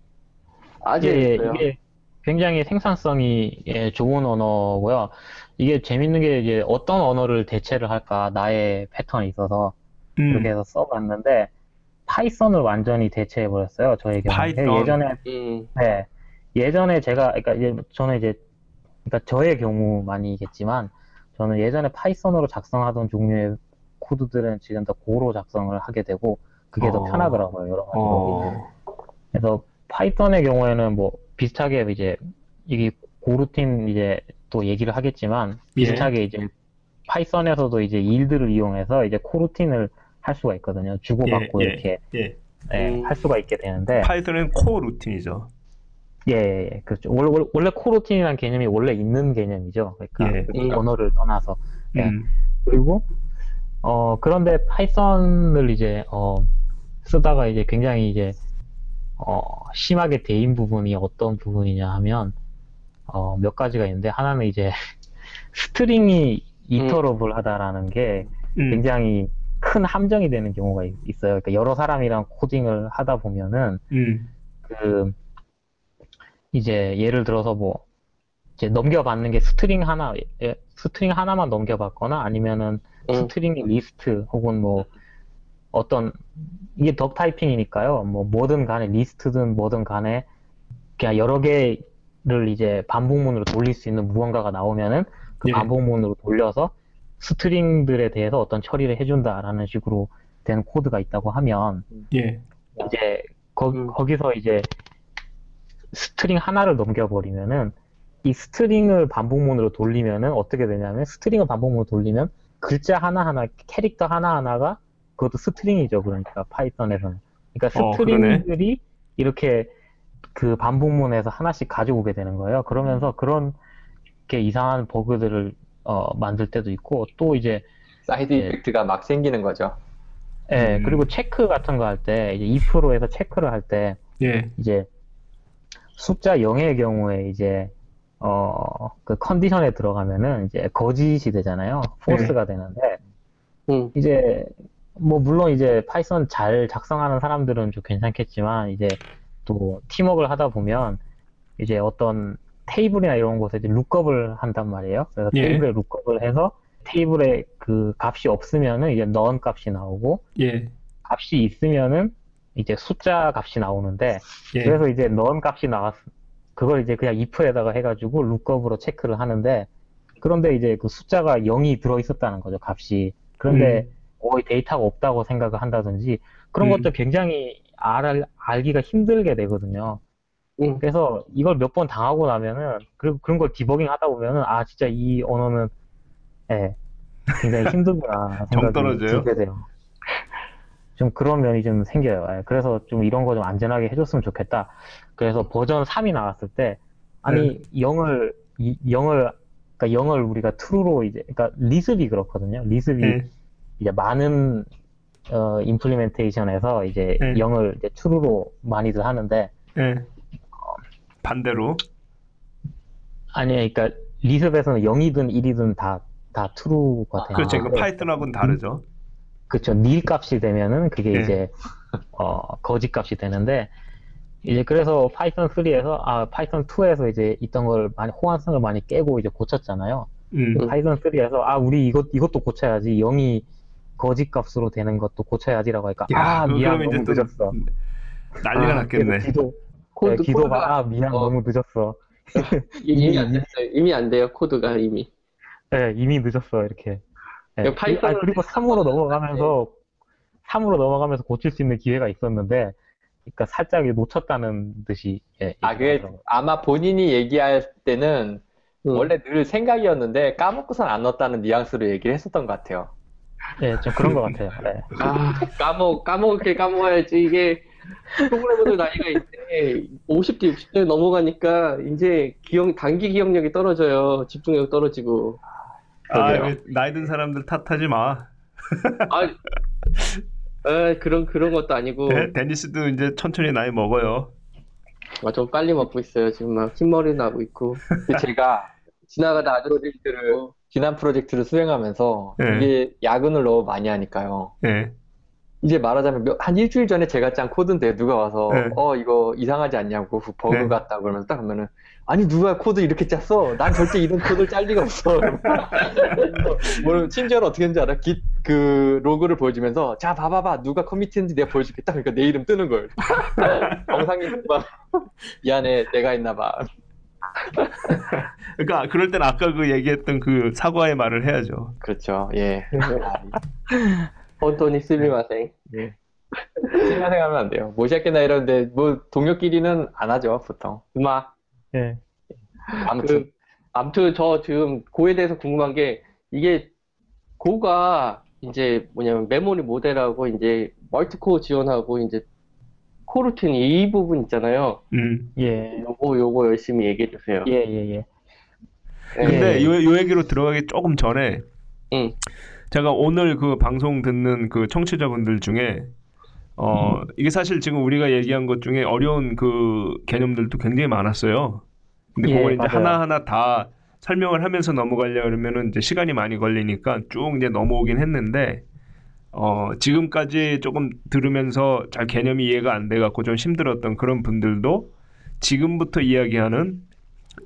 Speaker 3: 아주
Speaker 2: 예,
Speaker 3: 있어요.
Speaker 2: 이게 굉장히 생산성이 예, 좋은 언어고요. 이게 재밌는 게 이제 어떤 언어를 대체를 할까 나의 패턴이 있어서
Speaker 1: 음.
Speaker 2: 그렇게 해서 써봤는데 Python을 완전히 대체해 버렸어요. 저의 경우에
Speaker 1: Python.
Speaker 2: 예전에
Speaker 3: 음,
Speaker 2: 네. 예전에 제가, 그러니까 이제 저는 이제, 그러니까 저의 경우만이겠지만, 저는 예전에 Python으로 작성하던 종류의 코드들은 지금 다 Go로 작성을 하게 되고, 그게 더
Speaker 1: 어.
Speaker 2: 편하더라고요, 여러 가지 로.
Speaker 1: 어.
Speaker 2: 그래서 Python의 경우에는 뭐, 비슷하게 이제, 이게 goroutine 이제 또 얘기를 하겠지만,
Speaker 1: 예.
Speaker 2: 비슷하게 이제, Python에서도 이제 yield를 이용해서 이제 coroutine을 할 수가 있거든요. 주고받고
Speaker 1: 예, 예.
Speaker 2: 이렇게,
Speaker 1: 예.
Speaker 2: 예,
Speaker 3: 음.
Speaker 2: 할 수가 있게 되는데,
Speaker 1: Python은 coroutine이죠.
Speaker 2: 예, 예, 예. 그렇죠. 원래, 원래, 원래 coroutine이라는 개념이 원래 있는 개념이죠. 그러니까
Speaker 1: 예.
Speaker 2: 이 언어를 떠나서. 예.
Speaker 1: 음.
Speaker 2: 그리고, 어, 그런데 Python을 이제, 어, 쓰다가 이제 굉장히 이제, 어, 심하게 데인 부분이 어떤 부분이냐 하면, 어, 몇 가지가 있는데, 하나는 이제, string이 iterable 하다라는 게
Speaker 1: 음.
Speaker 2: 굉장히 큰 함정이 되는 경우가 있- 있어요. 그러니까 여러 사람이랑 코딩을 하다 보면은,
Speaker 1: 음.
Speaker 2: 그 이제 예를 들어서 뭐 이제 넘겨받는 게 string 하나 예, string 하나만 넘겨받거나 아니면은
Speaker 3: 음.
Speaker 2: string list 혹은 뭐 어떤 이게 duck typing이니까요 뭐 뭐든 간에 리스트든 뭐든 간에 그냥 여러 개를 이제 반복문으로 돌릴 수 있는 무언가가 나오면은 그
Speaker 1: 예.
Speaker 2: 반복문으로 돌려서 string들에 대해서 어떤 처리를 해준다라는 식으로 된 코드가 있다고 하면
Speaker 1: 예.
Speaker 2: 이제 거,
Speaker 3: 음.
Speaker 2: 거기서 이제 string 하나를 넘겨버리면은 이 string을 반복문으로 돌리면은 어떻게 되냐면 string을 반복문으로 돌리면 글자 하나하나 캐릭터 하나하나가 그것도 string이죠 그러니까 Python에서는 그러니까
Speaker 1: 어.
Speaker 2: string들이 이렇게 그 반복문에서 하나씩 가져오게 되는 거예요 그러면서 그런 게 이상한 버그들을 어, 만들 때도 있고 또 이제
Speaker 4: 사이드
Speaker 2: 예.
Speaker 4: effect가 막 생기는 거죠.
Speaker 2: 예,
Speaker 1: 음.
Speaker 2: 그리고 체크 같은 거 할 때 이제 if문에서 체크를 할때
Speaker 1: 예.
Speaker 2: 이제 숫자 0의 경우에 이제 어 그 condition에 들어가면은 이제 거짓이 되잖아요. false가 되는데
Speaker 3: 음,
Speaker 2: 이제 뭐 물론 이제 Python 잘 작성하는 사람들은 좀 괜찮겠지만 이제 또 팀워크를 하다 보면 이제 어떤 테이블이나 이런 곳에 이제 룩업을 한단 말이에요. 그래서
Speaker 1: 예.
Speaker 2: 테이블에 룩업을 해서 테이블에 그 값이 없으면은 이제 none 값이 나오고
Speaker 1: 예.
Speaker 2: 값이 있으면은 이제 숫자 값이 나오는데
Speaker 1: 예.
Speaker 2: 그래서 이제 넣은 값이 나왔 그걸 이제 그냥 if에다가 해가지고 룩업으로 체크를 하는데 그런데 이제 그 숫자가 0이 들어 있었다는 거죠 값이 그런데 거의 데이터가 없다고 생각을 한다든지 그런
Speaker 1: 음.
Speaker 2: 것도 굉장히 알, 알기가 힘들게 되거든요
Speaker 3: 음.
Speaker 2: 그래서 이걸 몇 번 당하고 나면은 그리고 그런 걸 디버깅 하다 보면은 아 진짜 이 언어는 예 굉장히 힘들구나
Speaker 1: 정
Speaker 2: 생각이? 들게 돼요. 좀 그런 면이 좀 생겨요. 예, 그래서 좀 이런 거 좀 안전하게 해줬으면 좋겠다. 그래서 버전 3이 나왔을 때 아니 0을 0을 그러니까 0을 우리가 true로 이제 그러니까 리습이 그렇거든요. 리습이
Speaker 1: 예.
Speaker 2: 이제 많은 어 implementation에서 이제
Speaker 1: 네.
Speaker 2: 0을 이제 true로 많이들 하는데
Speaker 1: 예. 반대로.
Speaker 2: 아니, 그러니까 Lisp에서는 0이든 1이든 다, 다 true가 되는
Speaker 1: 그렇죠. 이거 Python하고는 다르죠.
Speaker 2: 그렇죠. nil 값이 되면은 그게
Speaker 1: 네.
Speaker 2: 이제 어, 거짓 값이 되는데 이제 그래서 Python 3에서 아 Python 2에서 이제 있던 걸 많이 호환성을 많이 깨고 이제 고쳤잖아요.
Speaker 1: 음.
Speaker 3: 음.
Speaker 2: Python 3에서 아 우리 이것 이것도 고쳐야지 0이 거짓 값으로 되는 것도 고쳐야지라고 하니까
Speaker 1: 야,
Speaker 2: 아 미안 너무
Speaker 1: 이제 또
Speaker 2: 늦었어.
Speaker 1: 난리가
Speaker 2: 아,
Speaker 1: 났겠네.
Speaker 2: 귀도
Speaker 3: 코드,
Speaker 2: 네, 귀도가 아 미안
Speaker 3: 어.
Speaker 2: 너무 늦었어.
Speaker 3: 이미 안 됐어요. 이미 안 돼요, 코드가 이미.
Speaker 2: 네, 이미 늦었어 이렇게. 네.
Speaker 3: 이거 Python을
Speaker 2: 아, 그리고 3으로 넘어가면서 3으로 넘어가면서 고칠 수 있는 기회가 있었는데, 그러니까 살짝 놓쳤다는 듯이. 예,
Speaker 4: 아, 그게
Speaker 2: 얘기하더라고요.
Speaker 4: 아마 본인이 얘기할 때는
Speaker 3: 음.
Speaker 4: 원래 늘 생각이었는데 까먹고선 안 넣었다는 뉘앙스로 얘기를 했었던 것 같아요.
Speaker 2: 예, 좀 그런 것 같아요. 네.
Speaker 3: 아, 까먹, 까먹게 까먹어야지. 이게, 프로그래머들 나이가 이제 50대, 60대 넘어가니까 이제 기억, 단기 기억력이 떨어져요. 집중력 떨어지고.
Speaker 1: 아, 나이 든 사람들 탓하지 마.
Speaker 3: 아, 에, 그런, 그런 것도 아니고,
Speaker 1: 데, 데니스도 이제 천천히 나이 먹어요.
Speaker 3: 아, 좀 빨리 먹고 있어요. 지금 막 흰머리 나고 있고.
Speaker 4: 제가
Speaker 3: 지나가다
Speaker 4: 프로젝트를 지난 프로젝트를 수행하면서
Speaker 1: 네.
Speaker 4: 이게 야근을 너무 많이 하니까요.
Speaker 1: 예.
Speaker 4: 이제 말하자면 몇- 한 일주일 전에 제가 짠 코드인데 누가 와서
Speaker 1: 네.
Speaker 4: 어 이거 이상하지 않냐고 그 버그
Speaker 1: 네.
Speaker 4: 같다 그러면서 딱 하면은 아니 누가 코드 이렇게 짰어? 난 절대 이런 코드를 짤 리가 없어. 뭐 심지어는 어떻게 했는지 알아? git 그 로그를 보여주면서 자 봐봐봐 누가 commit했는지 내가 보여줄겠다. 그러니까 내 이름 뜨는 걸. 정상이 막 미안해 내가 했나 봐.
Speaker 1: 그러니까 그럴 땐 아까 그 얘기했던 그 사과의 말을 해야죠.
Speaker 4: 그렇죠. 예.
Speaker 3: 혼돈이 스미마생.
Speaker 4: 생각하면 안 돼요. 모시아끼나 이러는데 뭐 동료끼리는 안 하죠 보통.
Speaker 3: 음악.
Speaker 2: 예.
Speaker 4: 아무튼
Speaker 3: 그, 아무튼 저 지금 고에 대해서 궁금한 게 이게 고가 이제 뭐냐면 메모리 모델하고 이제 멀티코어 지원하고 이제 코루틴 이 부분 있잖아요.
Speaker 1: 음.
Speaker 2: 예.
Speaker 3: 요거 요거 열심히 얘기해 주세요.
Speaker 2: 예, 예, 예.
Speaker 1: 근데
Speaker 2: 예.
Speaker 1: 요, 요 얘기로 들어가기 조금 전에
Speaker 3: 응.
Speaker 1: 제가 오늘 그 방송 듣는 그 청취자분들 중에 어 이게 사실 지금 우리가 얘기한 것 중에 어려운 그 개념들도 굉장히 많았어요. 근데
Speaker 2: 예,
Speaker 1: 그걸 이제
Speaker 2: 맞아요.
Speaker 1: 하나하나 다 설명을 하면서 넘어가려 그러면은 이제 시간이 많이 걸리니까 쭉 이제 넘어오긴 했는데 어 지금까지 조금 들으면서 잘 개념이 이해가 안 돼 갖고 좀 힘들었던 그런 분들도 지금부터 이야기하는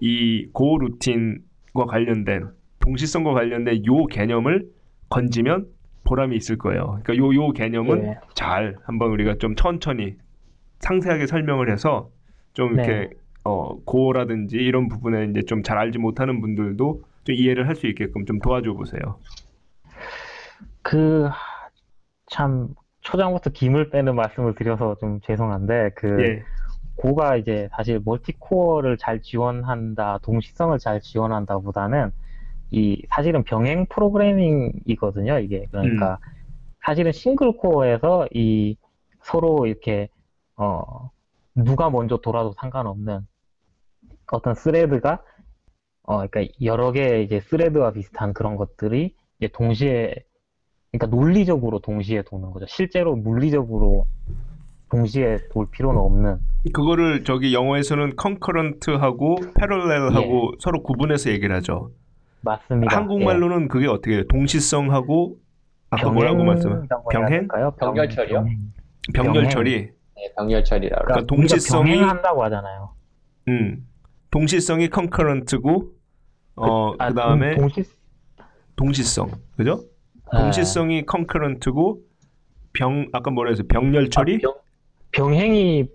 Speaker 1: 이 고 루틴과 관련된 동시성과 관련된 요 개념을 건지면 보람이 있을 거예요. 그러니까 요 요 개념은
Speaker 2: 예.
Speaker 1: 잘 한번 우리가 좀 천천히 상세하게 설명을 해서 좀
Speaker 2: 네.
Speaker 1: 이렇게 어 고라든지 이런 부분에 이제 좀 잘 알지 못하는 분들도 좀 이해를 할 수 있게끔 좀 도와줘 보세요.
Speaker 2: 그, 참, 초장부터 김을 빼는 말씀을 드려서 좀 죄송한데, 그,
Speaker 1: 예.
Speaker 2: Go가 이제 사실 multi-core를 잘 지원한다, 동시성을 잘 지원한다 보다는 이 사실은 병행 프로그래밍이거든요, 이게. 그러니까 사실은 single core에서 이 서로 이렇게 어 누가 먼저 돌아도 상관없는 어떤 thread가 어 그러니까 여러 개의 이제 스레드와 비슷한 그런 것들이 이제 동시에 그러니까 논리적으로 동시에 도는 거죠. 실제로 물리적으로 동시에 돌 필요는 없는
Speaker 1: 그거를 저기 영어에서는 concurrent하고 parallel하고 서로 구분해서 얘기를 하죠.
Speaker 2: 맞습니다.
Speaker 1: 한국말로는 그게 어떻게 해요? 동시성하고 아까 뭐라고 말씀?
Speaker 2: 병행이라고 해야
Speaker 1: 병행?
Speaker 2: 될까요? 병-
Speaker 4: 병렬 처리요?
Speaker 2: 병행.
Speaker 1: 병렬. 처리.
Speaker 4: 네, 병렬 처리라고.
Speaker 1: 그러니까
Speaker 2: 우리가
Speaker 1: 동시성이-
Speaker 2: 병행한다고 하잖아요.
Speaker 1: 음. 동시성이 concurrent고 어
Speaker 2: 아,
Speaker 1: 그다음에
Speaker 2: 동- 동시
Speaker 1: 동시성. 그죠?
Speaker 2: 아,
Speaker 1: 동시성이 concurrent고 병 아까 뭐라 했어요? 병렬 처리?
Speaker 2: 아, 병, 병행이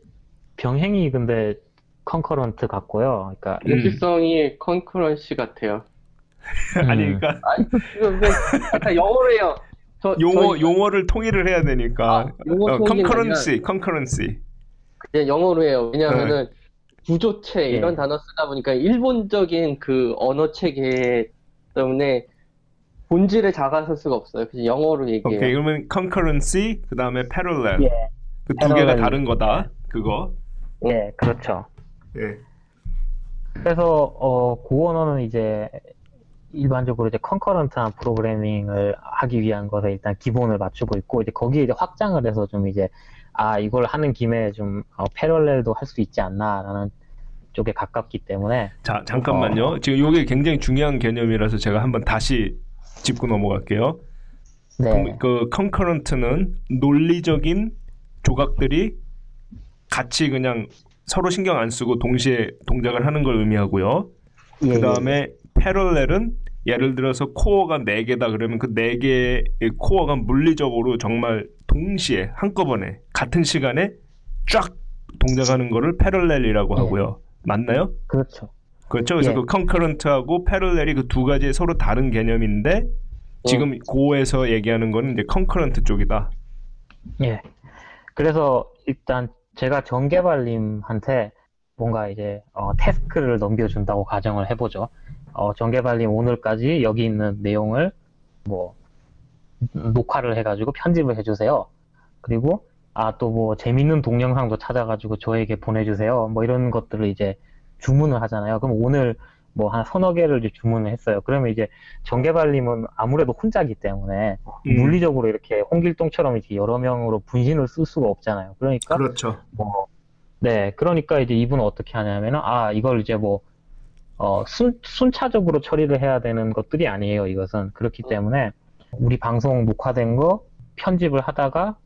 Speaker 2: 병행이 근데 concurrent 같고요. 그러니까
Speaker 1: 음.
Speaker 3: 일시성이 concurrency 같아요.
Speaker 1: 아니
Speaker 2: 음.
Speaker 1: 그러니까
Speaker 3: 약간 영어로 해요. 저,
Speaker 1: 용어
Speaker 3: 저
Speaker 1: 용어를 통일을 해야 되니까
Speaker 3: 아, 통일이
Speaker 1: concurrency, concurrency.
Speaker 3: 그냥 영어로 해요. 왜냐하면은 구조체 이런
Speaker 2: 예.
Speaker 3: 단어 쓰다 보니까 일본적인 그 언어 체계 때문에 본질에 작아설 수가 없어요. 그냥 영어로 얘기해요.
Speaker 1: 오케이 그러면 concurrency 그 다음에 parallel
Speaker 2: 예,
Speaker 1: 그두 개가. 다른 거다 그거
Speaker 2: 예, 그렇죠.
Speaker 1: 예.
Speaker 2: 그래서 어, 고언어는 이제 일반적으로 이제 컨커런트한 프로그래밍을 하기 위한 것에 일단 기본을 맞추고 있고 이제 거기에 이제 확장을 해서 좀 이제 아 이걸 하는 김에 좀 어, 패럴렐도 할 수 있지 않나라는 쪽에 가깝기 때문에
Speaker 1: 자 잠깐만요 지금 이게 굉장히 중요한 개념이라서 제가 한번 다시 짚고 넘어갈게요
Speaker 2: 네,
Speaker 1: 그 concurrent는 논리적인 조각들이 같이 그냥 서로 신경 안 쓰고 동시에 동작을 하는 걸 의미하고요
Speaker 2: 예,
Speaker 1: 그 다음에 패럴렐은 예를 들어서 코어가 4개다 그러면 그 4개의 코어가 물리적으로 정말 동시에 한꺼번에 같은 시간에 쫙 동작하는 거를 parallel이라고
Speaker 2: 예.
Speaker 1: 하고요. 맞나요?
Speaker 2: 그렇죠.
Speaker 1: 그렇죠. 그래서
Speaker 2: 예.
Speaker 1: 그 concurrent하고 parallel이 그 두 가지 서로 다른 개념인데 지금 Go에서 얘기하는 거는 이제 concurrent 쪽이다.
Speaker 2: 예. 그래서 일단 제가 정개발님한테 뭔가 이제 어, task를 넘겨준다고 가정을 해보죠. 어, 정개발님 오늘까지 여기 있는 내용을 뭐 녹화를 해가지고 편집을 해주세요. 그리고 아 또 뭐 재밌는 동영상도 찾아가지고 저에게 보내주세요. 뭐 이런 것들을 이제 주문을 하잖아요. 그럼 오늘 뭐 한 서너 개를 이제 주문을 했어요. 그러면 이제 정개발님은 아무래도 혼자기 때문에
Speaker 1: 음,
Speaker 2: 물리적으로 이렇게 홍길동처럼 이렇게 여러 명으로 분신을 쓸 수가 없잖아요. 그러니까
Speaker 1: 그렇죠.
Speaker 2: 뭐, 네, 그러니까 이제 이분은 어떻게 하냐면은, 아, 이걸 이제 뭐, 어, 순, 순차적으로 처리를 해야 되는 것들이 아니에요, 이것은. 그렇기 때문에, 우리 방송 녹화된 거 편집을 하다가,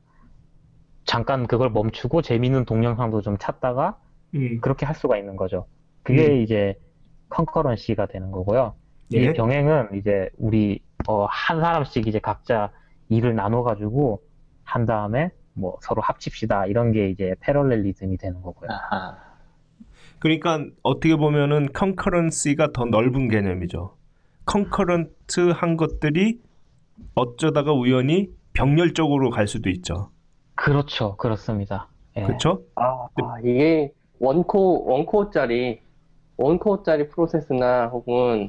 Speaker 2: 잠깐 그걸 멈추고 재밌는 동영상도 좀 찾다가,
Speaker 1: 음,
Speaker 2: 그렇게 할 수가 있는 거죠. 그게 이제 컨커런시가 되는 거고요. 이
Speaker 1: 예.
Speaker 2: 병행은 이제 우리, 어, 한 사람씩 이제 각자 일을 나눠가지고, 한 다음에 뭐 서로 합칩시다 이런 게 이제 parallelism이 되는 거고요.
Speaker 4: 아하.
Speaker 1: 그러니까 어떻게 보면은 concurrency가 더 넓은 개념이죠. concurrent 한 것들이 어쩌다가 우연히 병렬적으로 갈 수도 있죠.
Speaker 2: 그렇죠, 그렇습니다. 예.
Speaker 1: 그렇죠?
Speaker 3: 아, 아, 이게 원코, 원코어짜리, 원코어짜리 프로세스나 혹은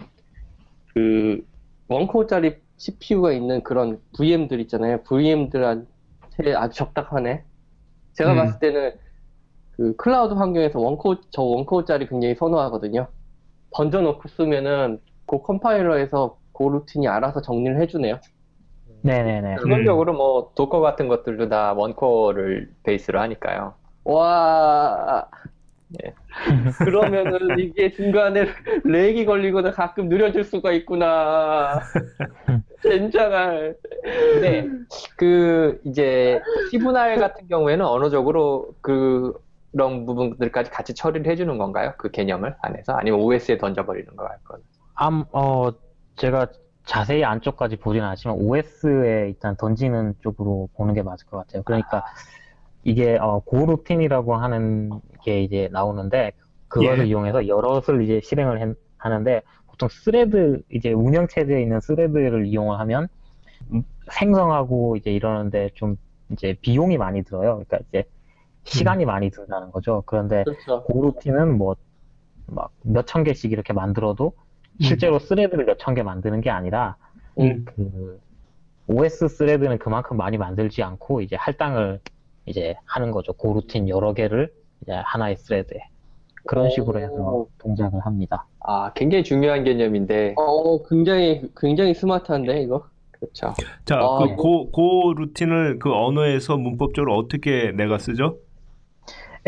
Speaker 3: 그 원코어짜리 CPU가 있는 그런 VM들 있잖아요. VM들한테 아주 적당하네. 제가
Speaker 1: 음.
Speaker 3: 봤을 때는 그 클라우드 환경에서 one core, 저 one core짜리 굉장히 선호하거든요. 던져놓고 쓰면은 그 컴파일러에서 그 루틴이 알아서 정리를 해주네요.
Speaker 2: 네네네.
Speaker 4: 기본적으로 뭐 Docker 같은 것들도 다 one core를 베이스로 하니까요.
Speaker 3: 와,
Speaker 4: 예.
Speaker 3: 그러면은 이게 중간에 렉이 걸리거나 가끔 느려질 수가 있구나. 젠장할.
Speaker 4: 근데 그 이제 C분할 같은 경우에는 언어적으로 그런 부분들까지 같이 처리를 해주는 건가요? 그 개념을 안에서 아니면 OS에 던져버리는 거할 건?
Speaker 2: 암, 어, 제가 자세히 안쪽까지 보진 않았지만 OS에 일단 던지는 쪽으로 보는 게 맞을 것 같아요. 그러니까 이게 어, 고루틴이라고 하는 게 이제 나오는데 그거를
Speaker 1: 예.
Speaker 2: 이용해서 여럿을 이제 실행을 해- 하는데 보통 thread 이제 운영 체제에 있는 thread를 이용을 하면 음, 생성하고 이제 이러는데 좀 이제 비용이 많이 들어요. 그러니까 이제 시간이 많이 든다는 거죠. 그런데
Speaker 3: 그렇죠.
Speaker 2: goroutine은 뭐 막 몇 천 개씩 이렇게 만들어도 실제로 thread를 몇 천 개 만드는 게 아니라
Speaker 1: 음.
Speaker 2: 그 OS 스레드는 그만큼 많이 만들지 않고 이제 할당을 이제 하는 거죠. 고루틴 여러 개를 이제 하나의 스레드에 그런 식으로 해서
Speaker 3: 오.
Speaker 2: 동작을 합니다.
Speaker 4: 아, 굉장히 중요한 개념인데,
Speaker 3: 어, 굉장히, 굉장히 스마트한데, 이거?
Speaker 4: 그렇죠.
Speaker 1: 자,
Speaker 3: 아,
Speaker 1: 그 고, 고 루틴을 그 언어에서 문법적으로 어떻게 내가 쓰죠?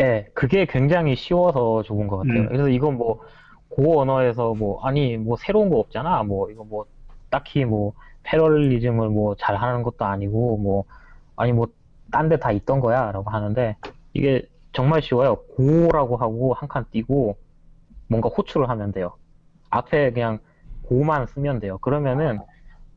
Speaker 2: 예, 그게 굉장히 쉬워서 좋은 것 같아요.
Speaker 1: 음.
Speaker 2: 그래서 이건 뭐, 고 언어에서 뭐, 아니, 뭐, 새로운 거 없잖아. 뭐, 이거 뭐, 딱히 뭐, parallelism을 뭐, 잘 하는 것도 아니고, 뭐, 아니, 뭐, 딴 데 다 있던 거야. 라고 하는데, 이게 정말 쉬워요. go라고 하고, 한 칸 띄고, 뭔가 호출을 하면 돼요. 앞에 그냥 go만 쓰면 돼요. 그러면은,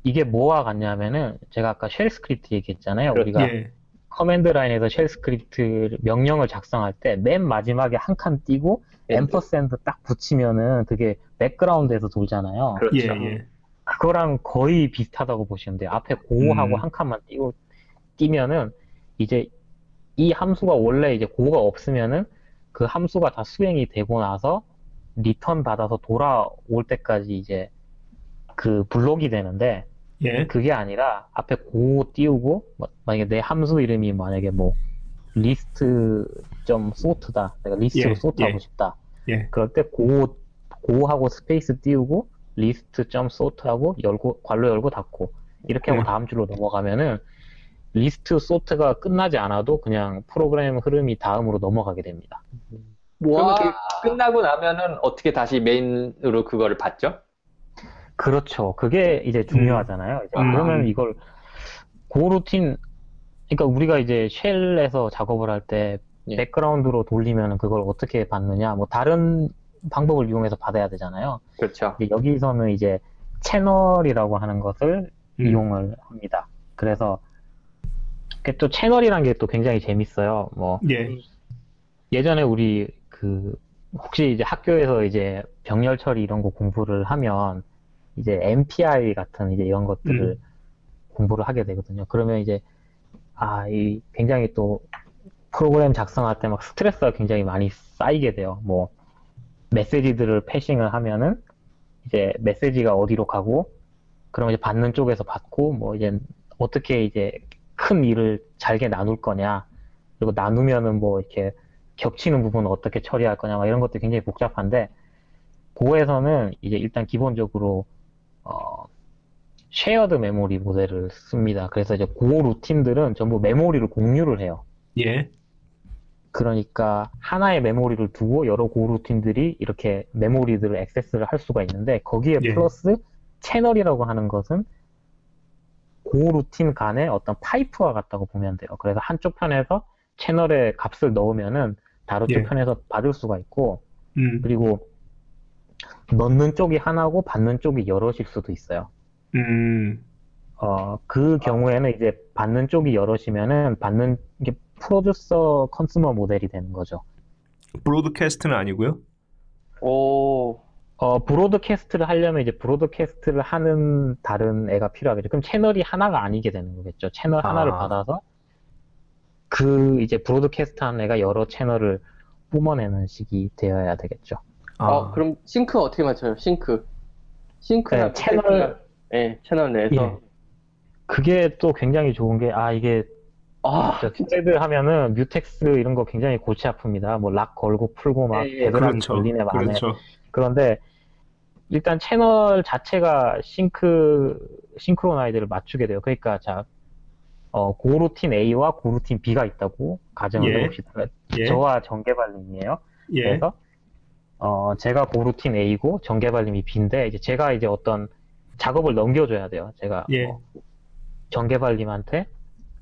Speaker 2: 이게 뭐와 같냐면은, 제가 아까 shell script 얘기했잖아요. 우리가
Speaker 1: 예.
Speaker 2: command line에서 shell script 명령을 작성할 때 맨 마지막에 한 칸 띄고 ampersand 딱 붙이면은 그게 백그라운드에서 돌잖아요.
Speaker 1: 예,
Speaker 4: 그렇죠.
Speaker 1: 예.
Speaker 2: 그거랑 거의 비슷하다고 보시면 돼요. 앞에 go하고
Speaker 1: 음.
Speaker 2: 한 칸만 띄고 띄면은 이제 이 함수가 원래 이제 go가 없으면은 그 함수가 다 수행이 되고 나서 리턴 받아서 돌아올 때까지 이제 그 블록이 되는데
Speaker 1: 예.
Speaker 2: 그게 아니라 앞에 go 띄우고 뭐, 만약에 내 함수 이름이 만약에 뭐 리스트 점 sort다 내가 리스트로
Speaker 1: 예,
Speaker 2: sort하고
Speaker 1: 예.
Speaker 2: 싶다
Speaker 1: 예.
Speaker 2: 그럴 때 go go하고 스페이스 띄우고 리스트 점 sort하고 열고 괄호 열고 닫고 이렇게 하고
Speaker 1: 음.
Speaker 2: 다음 줄로 넘어가면은 list sort가 끝나지 않아도 그냥 프로그램 흐름이 다음으로 넘어가게 됩니다.
Speaker 4: 그러면
Speaker 3: 와,
Speaker 4: 그 끝나고 나면은 어떻게 다시 메인으로 그거를 받죠?
Speaker 2: 그렇죠. 그게 이제 중요하잖아요. 이제
Speaker 1: 음.
Speaker 2: 그러면 이걸 goroutine, 그러니까 우리가 이제 shell에서 작업을 할때
Speaker 4: 예.
Speaker 2: 백그라운드로 돌리면 그걸 어떻게 받느냐, 뭐 다른 방법을 이용해서 받아야 되잖아요.
Speaker 4: 그렇죠.
Speaker 2: 여기서는 이제 채널이라고 하는 것을
Speaker 1: 음.
Speaker 2: 이용을 합니다. 그래서 또 채널이란 게 또 굉장히 재밌어요. 뭐
Speaker 1: 예.
Speaker 2: 예전에 우리 그 혹시 이제 학교에서 이제 병렬 처리 이런 거 공부를 하면 이제 MPI 같은 이제 이런 것들을 공부를 하게 되거든요. 그러면 이제 아, 이 굉장히 또 프로그램 작성할 때 막 스트레스가 굉장히 많이 쌓이게 돼요. 뭐 메시지들을 패싱을 하면은 이제 메시지가 어디로 가고 그럼 이제 받는 쪽에서 받고 뭐 이제 어떻게 이제 큰 일을 잘게 나눌 거냐, 그리고 나누면은 뭐 이렇게 겹치는 부분을 어떻게 처리할 거냐, 막 이런 것도 굉장히 복잡한데, 고에서는 이제 일단 기본적으로, 어, shared memory 모델을 씁니다. 그래서 이제 goroutine들은 전부 메모리를 공유를 해요.
Speaker 1: 예.
Speaker 2: 그러니까 하나의 메모리를 두고 여러 goroutine들이 이렇게 메모리들을 액세스를 할 수가 있는데 거기에
Speaker 1: 예.
Speaker 2: 플러스 채널이라고 하는 것은 goroutine 간의 어떤 파이프와 같다고 보면 돼요. 그래서 한쪽 편에서 채널에 값을 넣으면은 다른 쪽
Speaker 1: 예.
Speaker 2: 편에서 받을 수가 있고
Speaker 1: 음.
Speaker 2: 그리고 넣는 쪽이 하나고 받는 쪽이 여럿일 수도 있어요.
Speaker 1: 음.
Speaker 2: 어, 그 경우에는 이제 받는 쪽이 여럿이면은 받는 게 producer consumer 모델이 되는 거죠.
Speaker 1: broadcast는 아니고요.
Speaker 3: 오,
Speaker 2: 어, broadcast를 하려면 이제 broadcast를 하는 다른 애가 필요하겠죠. 그럼 채널이 하나가 아니게 되는 거겠죠. 채널 하나를
Speaker 1: 아.
Speaker 2: 받아서 그 이제 broadcast 하는 애가 여러 채널을 뿜어내는 식이 되어야 되겠죠.
Speaker 1: 아.
Speaker 3: 어, 그럼 싱크 어떻게 맞춰요? sync. sync나
Speaker 2: 네, 채널-
Speaker 3: 예, 채널 내에서.
Speaker 2: 예. 그게 또 굉장히 좋은 게, 아, 이게
Speaker 3: 아,
Speaker 2: 진짜 thread 하면은 mutex 이런 거 굉장히 골치 아픕니다. 뭐 lock 걸고 풀고 막
Speaker 3: 예, 예.
Speaker 1: 그렇죠.
Speaker 2: 걸리네 만에.
Speaker 1: 그렇죠.
Speaker 2: 그런데 일단 채널 자체가 싱크 싱크로나이드를 맞추게 돼요. 그러니까 자 어, 고루틴 A와 고루틴 B가 있다고 가정을
Speaker 1: 예.
Speaker 2: 해봅시다.
Speaker 1: 예.
Speaker 2: 저와 정개발님이에요.
Speaker 1: 예.
Speaker 2: 그래서 어, 제가 고루틴 A고 정개발님이 B인데 이제 제가 이제 어떤 작업을 넘겨줘야 돼요. 제가
Speaker 1: 예.
Speaker 2: 뭐 정개발님한테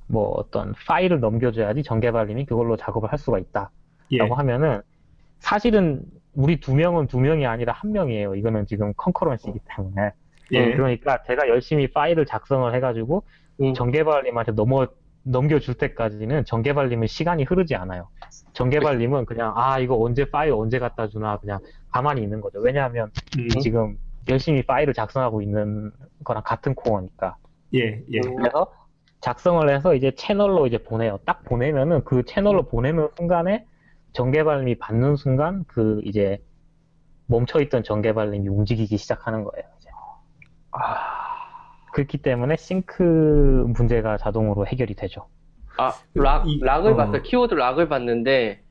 Speaker 2: 뭐 어떤 파일을 넘겨줘야지 정개발님이 그걸로 작업을 할 수가 있다라고
Speaker 1: 예.
Speaker 2: 하면은 사실은 우리 두 명은 두 명이 아니라 한 명이에요. 이거는 지금 컨커런시이기 때문에.
Speaker 1: 예.
Speaker 2: 그러니까 제가 열심히 파일을 작성을 해가지고
Speaker 3: 음.
Speaker 2: 정개발님한테 넘어 넘겨줄 때까지는 정개발님은 시간이 흐르지 않아요. 정개발님은 그냥 아 이거 언제 파일 언제 갖다 주나 그냥 가만히 있는 거죠. 왜냐하면
Speaker 1: 음.
Speaker 2: 지금 열심히 파일을 작성하고 있는 거랑 같은 코어니까.
Speaker 1: 예. 예.
Speaker 3: 음.
Speaker 2: 그래서 작성을 해서 이제 채널로 이제 보내요. 딱 보내면은 그 채널로 보내는 순간에 정개발님이 받는 순간 그 이제 멈춰있던 정개발님이 움직이기 시작하는 거예요. 이제. 그렇기 때문에 싱크 문제가 자동으로 해결이 되죠.
Speaker 3: 아, lock,
Speaker 1: 이-
Speaker 3: lock을
Speaker 1: 어.
Speaker 3: 봤어요. 키워드 lock을 봤는데,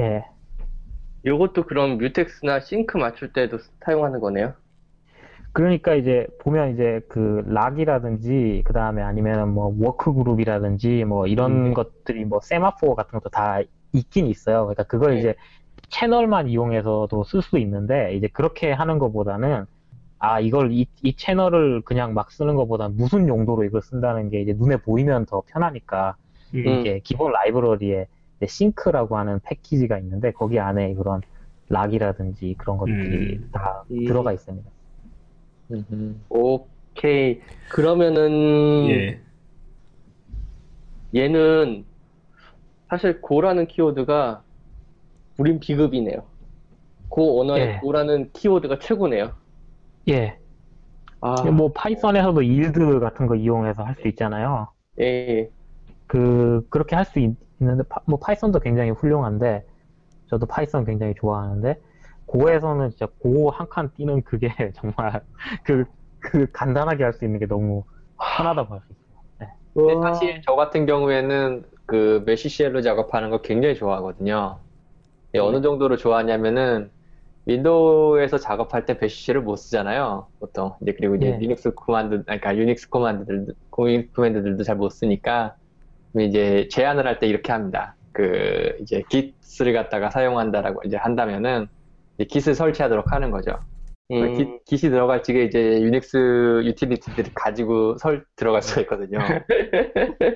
Speaker 2: 예.
Speaker 3: 요것도 그럼 mutex나 sync 맞출 때도 사용하는 거네요?
Speaker 2: 그러니까 이제 보면 이제 그 lock이라든지 그 다음에 아니면 뭐 work group이라든지 뭐 이런
Speaker 1: 음.
Speaker 2: 것들이 뭐 semaphore 같은 것도 다 있긴 있어요. 그러니까 그걸
Speaker 3: 네.
Speaker 2: 이제 채널만 이용해서도 쓸 수 있는데 이제 그렇게 하는 것보다는 아 이걸 이, 이 채널을 그냥 막 쓰는 것보다 무슨 용도로 이걸 쓴다는 게 이제 눈에 보이면 더 편하니까
Speaker 1: 음.
Speaker 2: 이게 기본 라이브러리에 싱크라고 하는 패키지가 있는데 거기 안에 그런 락이라든지 그런 것들이
Speaker 1: 음.
Speaker 2: 다
Speaker 3: 음.
Speaker 2: 들어가 있습니다.
Speaker 4: 음.
Speaker 3: 오케이. 그러면은,
Speaker 1: 예.
Speaker 3: 얘는 사실 Go라는 키워드가 우린 비급이네요. Go 언어의
Speaker 2: 예.
Speaker 3: Go라는 키워드가 최고네요.
Speaker 2: 예.
Speaker 3: 아,
Speaker 2: 뭐 파이썬에서도 yield 같은 거 이용해서 할 수 있잖아요.
Speaker 3: 예, 예.
Speaker 2: 그 그렇게 할 수 있는데 파, 뭐 파이썬도 굉장히 훌륭한데 저도 파이썬 굉장히 좋아하는데 Go에서는 진짜 Go 한칸 띄는 그게 정말 그, 그 간단하게 할 수 있는 게 너무 편하다고 할 수 있어요.
Speaker 4: 근데
Speaker 3: 와.
Speaker 4: 사실 저 같은 경우에는 그 bash shell로 작업하는 거 굉장히 좋아하거든요. 예, 어느 정도로 좋아하냐면은 윈도우에서 작업할 때 bash를 못 쓰잖아요. 보통 이제 그리고 이제
Speaker 2: 네.
Speaker 4: 리눅스 command, 그러니까 유닉스 command들, 유닉스 command들도 잘 못 쓰니까 이제 제안을 할 때 이렇게 합니다. 그 이제 git을 갖다가 사용한다라고 이제 한다면은 이제 git을 설치하도록 하는 거죠.
Speaker 3: 음,
Speaker 4: 깃, 깃이 들어갈 적에 이제 유닉스 유틸리티들이 가지고 설 들어갈 수가 있거든요.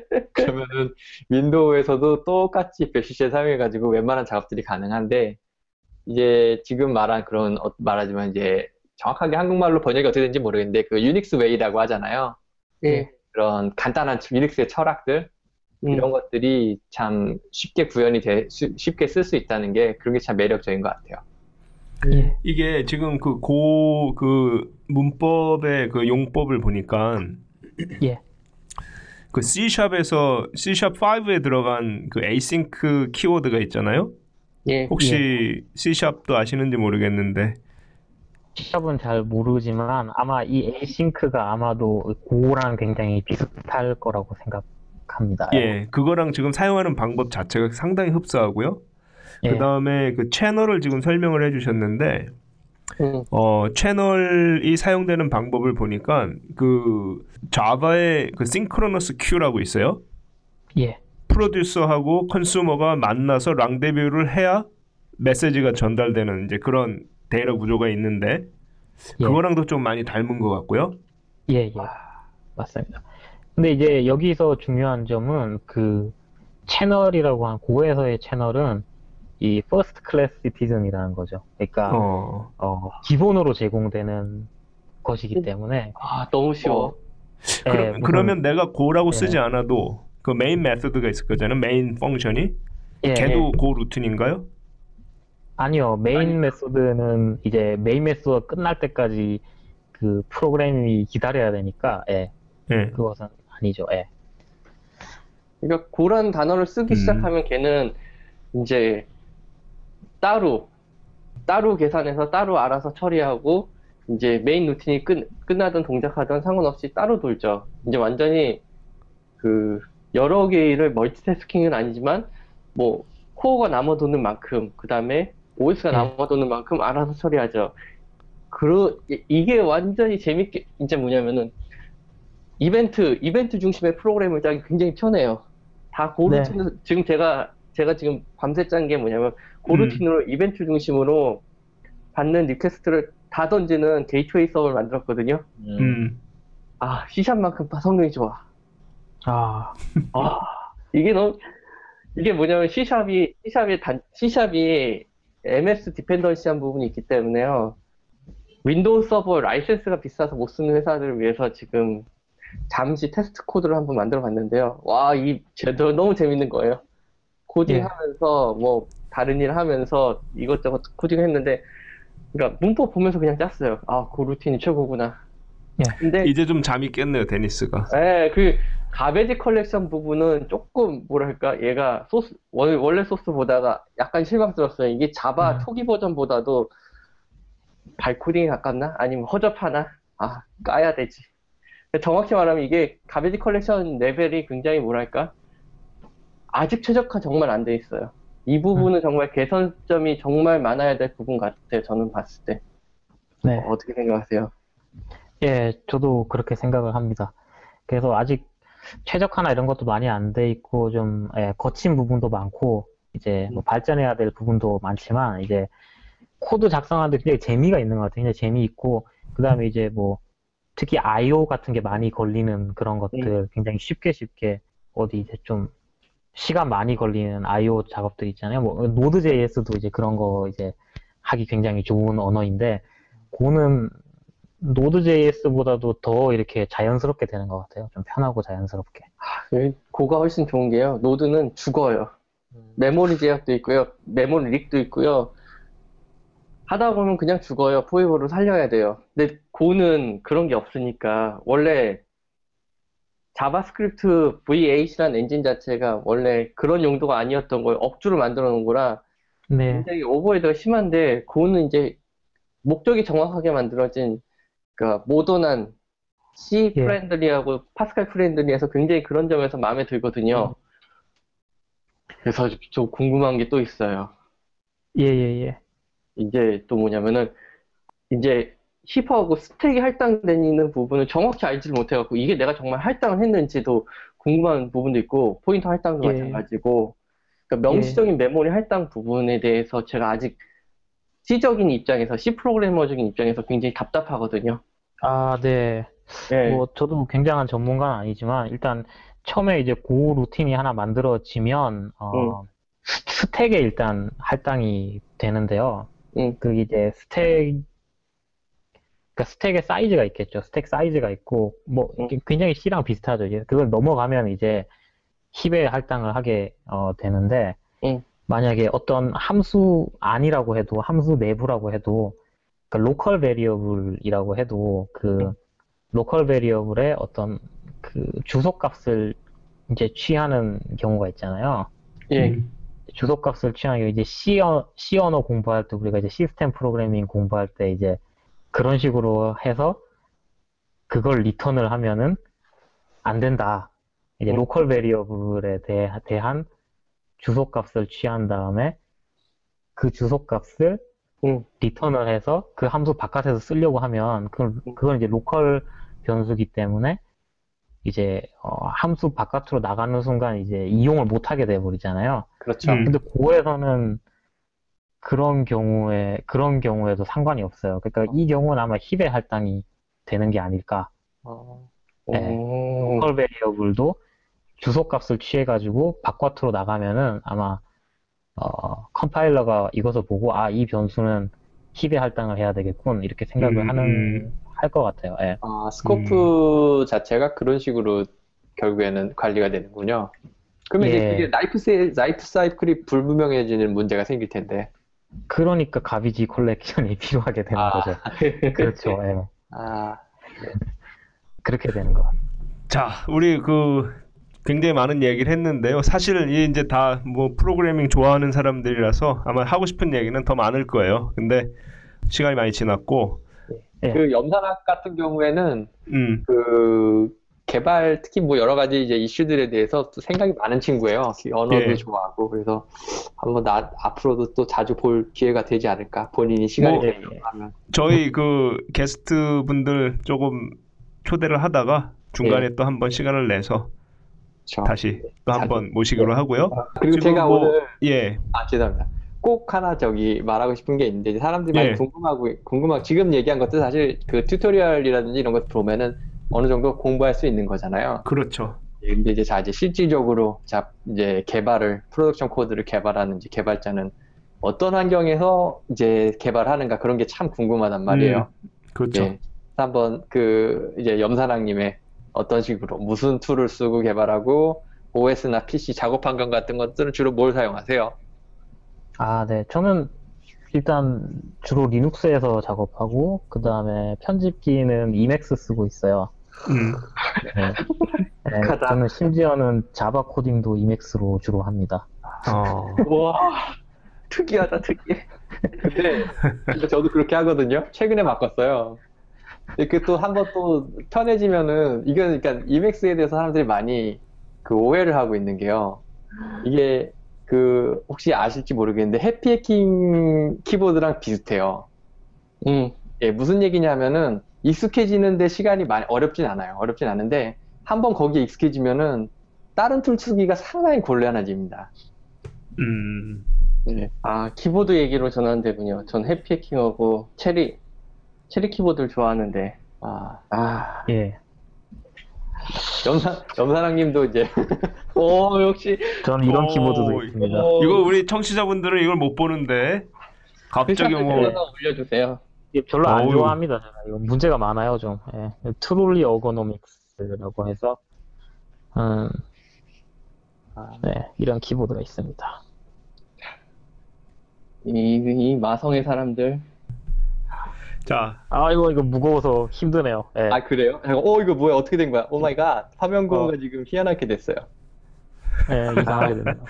Speaker 4: 그러면은 윈도우에서도 똑같이 bash를 사용해가지고 웬만한 작업들이 가능한데 이제 지금 말한 그런 어, 말하지만 이제 정확하게 한국말로 번역이 어떻게 되는지 모르겠는데 그 Unix way라고 하잖아요.
Speaker 3: 예.
Speaker 4: 그런 간단한 유닉스의 철학들
Speaker 3: 음.
Speaker 4: 이런 것들이 참 쉽게 구현이 돼 수- 쉽게 쓸 수 있다는 게 그런 게 참 매력적인 것 같아요.
Speaker 2: 예.
Speaker 1: 이게 지금 그고그 문법의 그 용법을 보니까
Speaker 2: 예.
Speaker 1: 그 C#에서 C#5에 들어간 그 async 키워드가 있잖아요.
Speaker 3: 예.
Speaker 1: 혹시 C#도 아시는지 모르겠는데
Speaker 2: C샵은 잘 모르지만 아마 이 에이싱크가 아마도 고랑 굉장히 비슷할 거라고 생각합니다.
Speaker 1: 예, 그거랑 지금 사용하는 방법 자체가 상당히 흡사하고요.
Speaker 2: 예.
Speaker 1: 그 다음에 그 채널을 지금 설명을 해주셨는데,
Speaker 3: 음,
Speaker 1: 어, 채널이 사용되는 방법을 보니까 그 자바의 그 싱크로너스 큐라고 있어요.
Speaker 2: 예.
Speaker 1: 프로듀서하고 컨슈머가 만나서 랑데뷰를 해야 메시지가 전달되는 이제 그런 데이터 구조가 있는데
Speaker 2: 예.
Speaker 1: 그거랑도 좀 많이 닮은 것 같고요.
Speaker 2: 예, 예. 맞습니다. 근데 이제 여기서 중요한 점은 그 채널이라고 한 Go에서의 채널은 이 first class citizen이라는 거죠. 그러니까
Speaker 1: 어,
Speaker 2: 어, 기본으로 제공되는 것이기 때문에
Speaker 3: 아, 너무 쉬워.
Speaker 2: 예,
Speaker 1: 그러,
Speaker 2: 무슨-
Speaker 1: 그러면 내가 Go라고
Speaker 2: 예.
Speaker 1: 쓰지 않아도 그 main method가 있을 거잖아요. main function이
Speaker 2: 예,
Speaker 1: 걔도 goroutine인가요?
Speaker 2: 아니요. 메인 메소드는 이제 메인 메소드 끝날 때까지 그 프로그램이 기다려야 되니까 예,
Speaker 1: 예.
Speaker 2: 그것은 아니죠. 예.
Speaker 3: 그러니까 고라는 단어를 쓰기
Speaker 1: 음.
Speaker 3: 시작하면 걔는 이제 따로 따로 계산해서 따로 알아서 처리하고 이제 메인 루틴이 끝, 끝나든 동작하든 상관없이 따로 돌죠. 이제 완전히 그 여러 개를 멀티태스킹은 아니지만 뭐 코어가 남아도는 만큼 그 다음에 OS가
Speaker 2: 네.
Speaker 3: 남아도는 만큼 알아서 처리하죠. 그러 이- 이게 완전히 재밌게 이제 뭐냐면은 이벤트 이벤트 중심의 프로그램을 짜기 굉장히 편해요. 다
Speaker 2: 네.
Speaker 3: goroutine으로 지금 제가 제가 지금 밤새 짠 게 뭐냐면 goroutine으로 이벤트 중심으로 받는 request를 다 던지는 게이트웨이 서버를 만들었거든요.
Speaker 1: 음.
Speaker 3: 아 C샵만큼 성능이 좋아.
Speaker 2: 아,
Speaker 3: 아 이게 너무 이게 뭐냐면 C샵이 C샵이 단 C샵이 MS dependency한 부분이 있기 때문에요. 윈도우 서버 라이센스가 비싸서 못 쓰는 회사들을 위해서 지금 잠시 테스트 코드를 한번 만들어 봤는데요. 와, 이제 또 너무 재밌는 거예요. 코딩하면서 뭐 다른 일 하면서 이것저것 코딩을 했는데 그러니까 문법 보면서 그냥 짰어요. 아, goroutine이 최고구나.
Speaker 2: 예.
Speaker 3: 근데
Speaker 1: 이제 좀 잠이 깼네요, 데니스가.
Speaker 3: 예, 그 garbage collection 부분은 조금 뭐랄까 얘가 소스 원- 원래 소스 보다가 약간 실망스러웠어요. 이게 자바
Speaker 2: 음.
Speaker 3: 초기 버전보다도 발코딩에 가깝나? 아니면 허접하나? 아 까야 되지. 정확히 말하면 이게 가베지 컬렉션 레벨이 굉장히 뭐랄까 아직 최적화 정말 안 돼 있어요. 이 부분은 정말 개선점이 정말 많아야 될 부분 같아요. 저는 봤을 때
Speaker 2: 네.
Speaker 3: 어떻게 생각하세요?
Speaker 2: 예, 저도 그렇게 생각을 합니다. 그래서 아직 최적화나 이런 것도 많이 안 돼 있고 좀 예, 거친 부분도 많고 이제 뭐 발전해야 될 부분도 많지만 이제 코드 작성하는데 굉장히 재미가 있는 것 같아요. 굉장히 재미있고 그다음에 이제 뭐 특히 I/O 같은 게 많이 걸리는 그런 것들 굉장히 쉽게 쉽게 어디 이제 좀 시간 많이 걸리는 I/O 작업들 있잖아요. 뭐 Node.js도 이제 그런 거 이제 하기 굉장히 좋은 언어인데 Go는 Node.js보다도 더 이렇게 자연스럽게 되는 것 같아요. 좀 편하고 자연스럽게.
Speaker 3: 그 Go가 훨씬 좋은 게요. Node는 죽어요. 메모리 제약도 있고요. 메모리 leak도 있고요. 하다 보면 그냥 죽어요. 포이버로 살려야 돼요. 근데 Go는 그런 게 없으니까 원래 자바스크립트 V8이라는 엔진 자체가 원래 그런 용도가 아니었던 걸 억지로 만들어 놓은 거라
Speaker 2: 네.
Speaker 3: 굉장히 overhead가 심한데 Go는 이제 목적이 정확하게 만들어진 그러니까 모던한 C
Speaker 2: 예.
Speaker 3: friendly하고 파스칼 friendly해서 굉장히 그런 점에서 마음에 들거든요. 그래서 좀 궁금한 게 또 있어요.
Speaker 2: 예, 예, 예.
Speaker 3: 이제 또 뭐냐면은 이제 heap하고 스택이 할당되는 부분을 정확히 알지를 못해갖고 이게 내가 정말 할당을 했는지도 궁금한 부분도 있고 포인터 할당도
Speaker 2: 예.
Speaker 3: 마찬가지고 그러니까 명시적인 메모리 할당 부분에 대해서 제가 아직 C적인 입장에서 C 프로그래머적인 입장에서 굉장히 답답하거든요.
Speaker 2: 아, 네.
Speaker 3: 예.
Speaker 2: 뭐 저도 굉장한 전문가는 아니지만 일단 처음에 이제 goroutine이 하나 만들어지면 어, 스- 스택에 일단 할당이 되는데요.
Speaker 3: 응.
Speaker 2: 그 이제 스택 그러니까 스택의 사이즈가 있겠죠. 스택 사이즈가 있고 뭐
Speaker 3: 응.
Speaker 2: 이게 굉장히 C랑 비슷하죠. 이제 그걸 넘어가면 이제 heap에 할당을 하게 어, 되는데
Speaker 3: 응.
Speaker 2: 만약에 어떤 함수 아니라고 해도 함수 내부라고 해도 그 local variable이라고 해도 그 local variable의 어떤 그 주소값을 이제 취하는 경우가 있잖아요.
Speaker 3: 예.
Speaker 2: 주소값을 취하는 게 이제 C, 어, C 언어 공부할 때 우리가 이제 시스템 프로그래밍 공부할 때 이제 그런 식으로 해서 그걸 리턴을 하면은 안 된다. 이제
Speaker 3: 어.
Speaker 2: local variable에 대, 대한 주소값을 취한 다음에 그 주소값을
Speaker 3: 음.
Speaker 2: 리턴을 해서 그 함수 바깥에서 쓰려고 하면 그건, 그건 이제 로컬 변수기 때문에 이제 어, 함수 바깥으로 나가는 순간 이제 이용을 못 하게 돼 버리잖아요.
Speaker 4: 그렇죠.
Speaker 1: 음.
Speaker 2: 근데 Go에서는 그런 경우에 그런 경우에도 상관이 없어요. 그러니까 이 경우는 아마 heap에 할당이 되는 게 아닐까.
Speaker 4: 어,
Speaker 2: 네.
Speaker 3: 오.
Speaker 2: local variable도 주소값을 취해가지고 바깥으로 나가면은 아마 어, 컴파일러가 이것을 보고 아 이 변수는 heap에 할당을 해야 되겠군 이렇게 생각을
Speaker 1: 음,
Speaker 2: 하는
Speaker 1: 음.
Speaker 2: 할것 같아요. 예.
Speaker 4: 아, scope 자체가 그런 식으로 결국에는 관리가 되는군요. 그러면 이제
Speaker 2: 예.
Speaker 4: 그게 life 세, life cycle이 불분명해지는 문제가 생길 텐데.
Speaker 2: 그러니까 garbage collection이 필요하게 되는
Speaker 4: 아.
Speaker 2: 거죠. 그렇죠. 예.
Speaker 4: 아,
Speaker 2: 그렇게 되는 거.
Speaker 1: 자, 우리 그 굉장히 많은 얘기를 했는데요. 사실 이 이제 다 뭐 프로그래밍 좋아하는 사람들이라서 아마 하고 싶은 얘기는 더 많을 거예요. 근데 시간이 많이 지났고,
Speaker 2: 예.
Speaker 4: 그 염산학 같은 경우에는
Speaker 1: 음,
Speaker 4: 그 개발 특히 뭐 여러 가지 이제 이슈들에 대해서 또 생각이 많은 친구예요. 언어도
Speaker 1: 예.
Speaker 4: 좋아하고 그래서 한번 나 앞으로도 또 자주 볼 기회가 되지 않을까. 본인이 시간이
Speaker 1: 뭐,
Speaker 4: 되면 하면.
Speaker 1: 저희 그 게스트 분들 조금 초대를 하다가 중간에 또 한번 시간을 내서
Speaker 4: 그렇죠.
Speaker 1: 다시 또 한번 모시기로 하고요.
Speaker 4: 그리고 제가
Speaker 1: 뭐-
Speaker 4: 오늘
Speaker 1: 예,
Speaker 4: 아 죄송합니다. 꼭 하나 저기 말하고 싶은 게 있는데 사람들이 많이
Speaker 1: 예.
Speaker 4: 궁금하고 궁금하고 지금 얘기한 것도 사실 그 tutorial이라든지 이런 것 보면은 어느 정도 공부할 수 있는 거잖아요.
Speaker 1: 그렇죠.
Speaker 4: 근데 이제 자 이제 실질적으로 자 이제 개발을 production code를 개발하는 이제 개발자는 어떤 환경에서 이제 개발하는가 그런 게 참 궁금하단 말이에요.
Speaker 1: 그렇죠.
Speaker 4: 예. 한번 그 이제 염사랑님의 어떤 식으로 무슨 tool을 쓰고 개발하고 OS나 PC 작업 환경 같은 것들은 주로 뭘 사용하세요?
Speaker 2: 아, 네. 저는 일단 주로 Linux에서 작업하고 그 다음에 편집기는 Emacs 쓰고 있어요.
Speaker 1: 음,
Speaker 2: 네. 네,
Speaker 4: 독하다.
Speaker 2: 저는 심지어는 Java 코딩도 Emacs로 주로 합니다.
Speaker 1: 어,
Speaker 4: 와 특이하다 특이해. 근데 근데 저도 그렇게 하거든요. 최근에 바꿨어요. 이렇게 또 한 번 또 편해지면은 이건 그러니까 이맥스에 대해서 사람들이 많이 그 오해를 하고 있는 게요. 이게 그 혹시 아실지 모르겠는데 해피해킹 키보드랑 비슷해요.
Speaker 3: 음.
Speaker 4: 예, 무슨 얘기냐면은 익숙해지는데 시간이 많이 어렵진 않아요. 어렵진 않은데 한번 거기에 익숙해지면은 다른 tool 쓰기가 상당히 곤란해집니다.
Speaker 1: 음,
Speaker 4: 예.
Speaker 3: 아, 키보드 얘기로 전환되군요. 전 해피해킹하고 체리, 체리 키보드를 좋아하는데.
Speaker 4: 아,
Speaker 3: 아,
Speaker 2: 예.
Speaker 4: 염사, 염사랑님도 이제, 오, 역시,
Speaker 2: 저는 이런
Speaker 1: 오,
Speaker 2: 키보드도 있습니다.
Speaker 4: 어,
Speaker 1: 이거 우리 청취자분들은 이걸 못 보는데 갑자기 뭐
Speaker 3: 하나 올려주세요.
Speaker 2: 이게 별로 안
Speaker 1: 어우.
Speaker 2: 좋아합니다. 제가. 이거 문제가 많아요, 좀. 예. Truly Ergonomic스라고 해서, 음,
Speaker 4: 아,
Speaker 2: 네, 이런 키보드가 있습니다.
Speaker 3: 이, 이 마성의 사람들.
Speaker 1: 자,
Speaker 2: 아, 이거, 이거 무거워서 힘드네요. 예.
Speaker 4: 아, 그래요? 제가, 어, 이거 뭐야, 어떻게 된 거야? oh my god. 화면 공유가 지금 희한하게 됐어요.
Speaker 2: 예, 이상하게 되네요.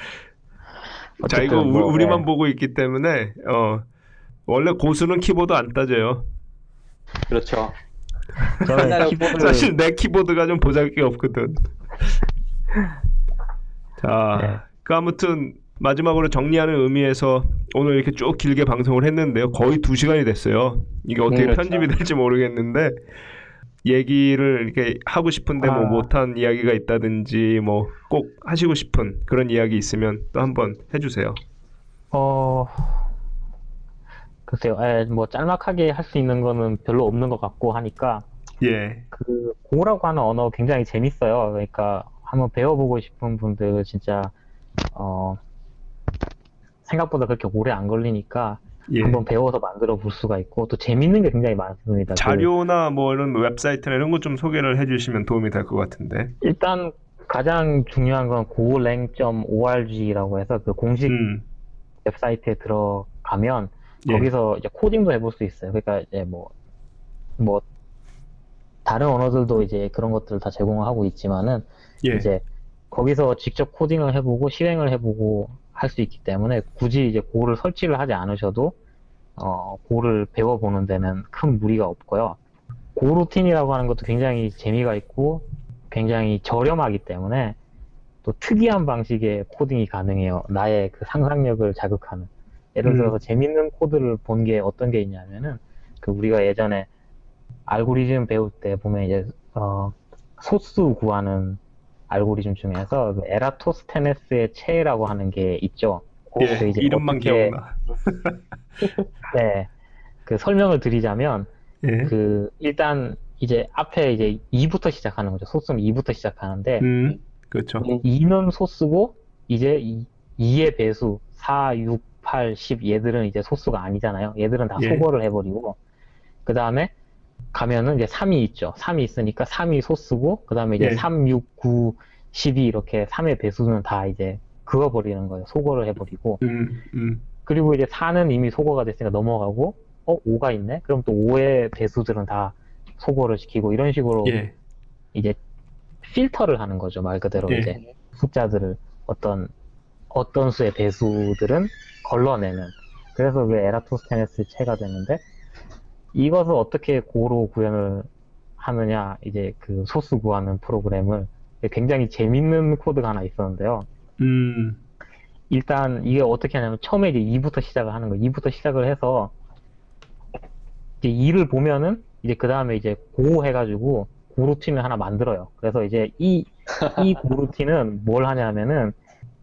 Speaker 1: 자 이거
Speaker 2: 어쨌든 뭐,
Speaker 1: 우, 리만
Speaker 2: 예.
Speaker 1: 보고 있기 때문에 어 원래 고수는 키보드 안 따져요.
Speaker 4: 그렇죠.
Speaker 2: 저는 키보드,
Speaker 1: 사실 내 키보드가 좀 보잘게 없거든. 자,
Speaker 2: 네.
Speaker 1: 그 아무튼 마지막으로 정리하는 의미에서 오늘 이렇게 쭉 길게 방송을 했는데요. 거의 두 시간이 됐어요. 이게 어떻게
Speaker 3: 음, 그렇죠.
Speaker 1: 편집이 될지 모르겠는데 얘기를 이렇게 하고 싶은데 뭐
Speaker 2: 아.
Speaker 1: 못한 이야기가 있다든지 뭐 꼭 하시고 싶은 그런 이야기 있으면 또 한번 해주세요.
Speaker 2: 어, 글쎄요, 예, 뭐, 짤막하게 할 수 있는 거는 별로 없는 것 같고 하니까,
Speaker 1: 예,
Speaker 2: 그, 고라고 하는 언어 굉장히 재밌어요. 그러니까, 한번 배워보고 싶은 분들 진짜, 어, 생각보다 그렇게 오래 안 걸리니까,
Speaker 1: 예.
Speaker 2: 한번 배워서 만들어 볼 수가 있고, 또 재밌는 게 굉장히 많습니다. 그,
Speaker 1: 자료나 뭐 이런 웹사이트나 이런 거 좀 소개를 해주시면 도움이 될 것 같은데.
Speaker 2: 일단, 가장 중요한 건 golang.org라고 해서 그 공식
Speaker 1: 음,
Speaker 2: 웹사이트에 들어가면
Speaker 1: 예.
Speaker 2: 거기서 이제 코딩도 해볼 수 있어요. 그러니까 이제 뭐, 뭐, 다른 언어들도 이제 그런 것들을 다 제공하고 있지만은
Speaker 1: 예.
Speaker 2: 이제 거기서 직접 코딩을 해보고 실행을 해보고 할 수 있기 때문에 굳이 이제 고를 설치를 하지 않으셔도 어, 고를 배워보는 데는 큰 무리가 없고요. 고 루틴이라고 하는 것도 굉장히 재미가 있고 굉장히 저렴하기 때문에 또 특이한 방식의 코딩이 가능해요. 나의 그 상상력을 자극하는. 예를
Speaker 1: 음.
Speaker 2: 들어서 재밌는 코드를 본 게 어떤 게 있냐면은 그 우리가 예전에 알고리즘 배울 때 보면 이제 어, 소수 구하는 알고리즘 중에서 그 에라토스테네스의 체라고 하는 게 있죠.
Speaker 1: 예,
Speaker 2: 그 이제
Speaker 1: 이름만
Speaker 2: 어떻게-
Speaker 1: 기억나.
Speaker 2: 네. 그 설명을 드리자면
Speaker 1: 예.
Speaker 2: 그 일단 이제 앞에 이제 2부터 시작하는 거죠. 소수는 2부터 시작하는데
Speaker 1: 음, 그렇죠.
Speaker 3: 음.
Speaker 2: 2는 소수고 이제 2, 의 배수 4, 6, 8, 10 얘들은 이제 소수가 아니잖아요. 얘들은 다
Speaker 1: 예.
Speaker 2: 소거를 해버리고 그 다음에 가면은 이제 3이 있죠. 3이 있으니까 3이 소수고 그 다음에 이제
Speaker 1: 예.
Speaker 2: 3, 6, 9, 12 이렇게 3의 배수는 다 이제 그어버리는 거예요. 소거를 해버리고
Speaker 1: 음, 음.
Speaker 2: 그리고 이제 4는 이미 소거가 됐으니까 넘어가고 어 5가 있네? 그럼 또 5의 배수들은 다 소거를 시키고 이런 식으로
Speaker 1: 예.
Speaker 2: 이제 필터를 하는 거죠 말 그대로
Speaker 1: 예.
Speaker 2: 이제 숫자들을 어떤 어떤 수의 배수들은 걸러내는. 그래서 그 에라토스테네스 체가 되는데 이것을 어떻게 고로 구현을 하느냐 이제 그 소수 구하는 프로그램을 굉장히 재밌는 코드가 하나 있었는데요.
Speaker 1: 음,
Speaker 2: 일단 이게 어떻게 하냐면 처음에 이제 2부터 시작을 하는 거예요 2부터 시작을 해서 이제 2를 보면은 이제 그 다음에 이제 고 해가지고 고루틴을 하나 만들어요. 그래서 이제 이, 이 고루틴은 뭘 하냐면은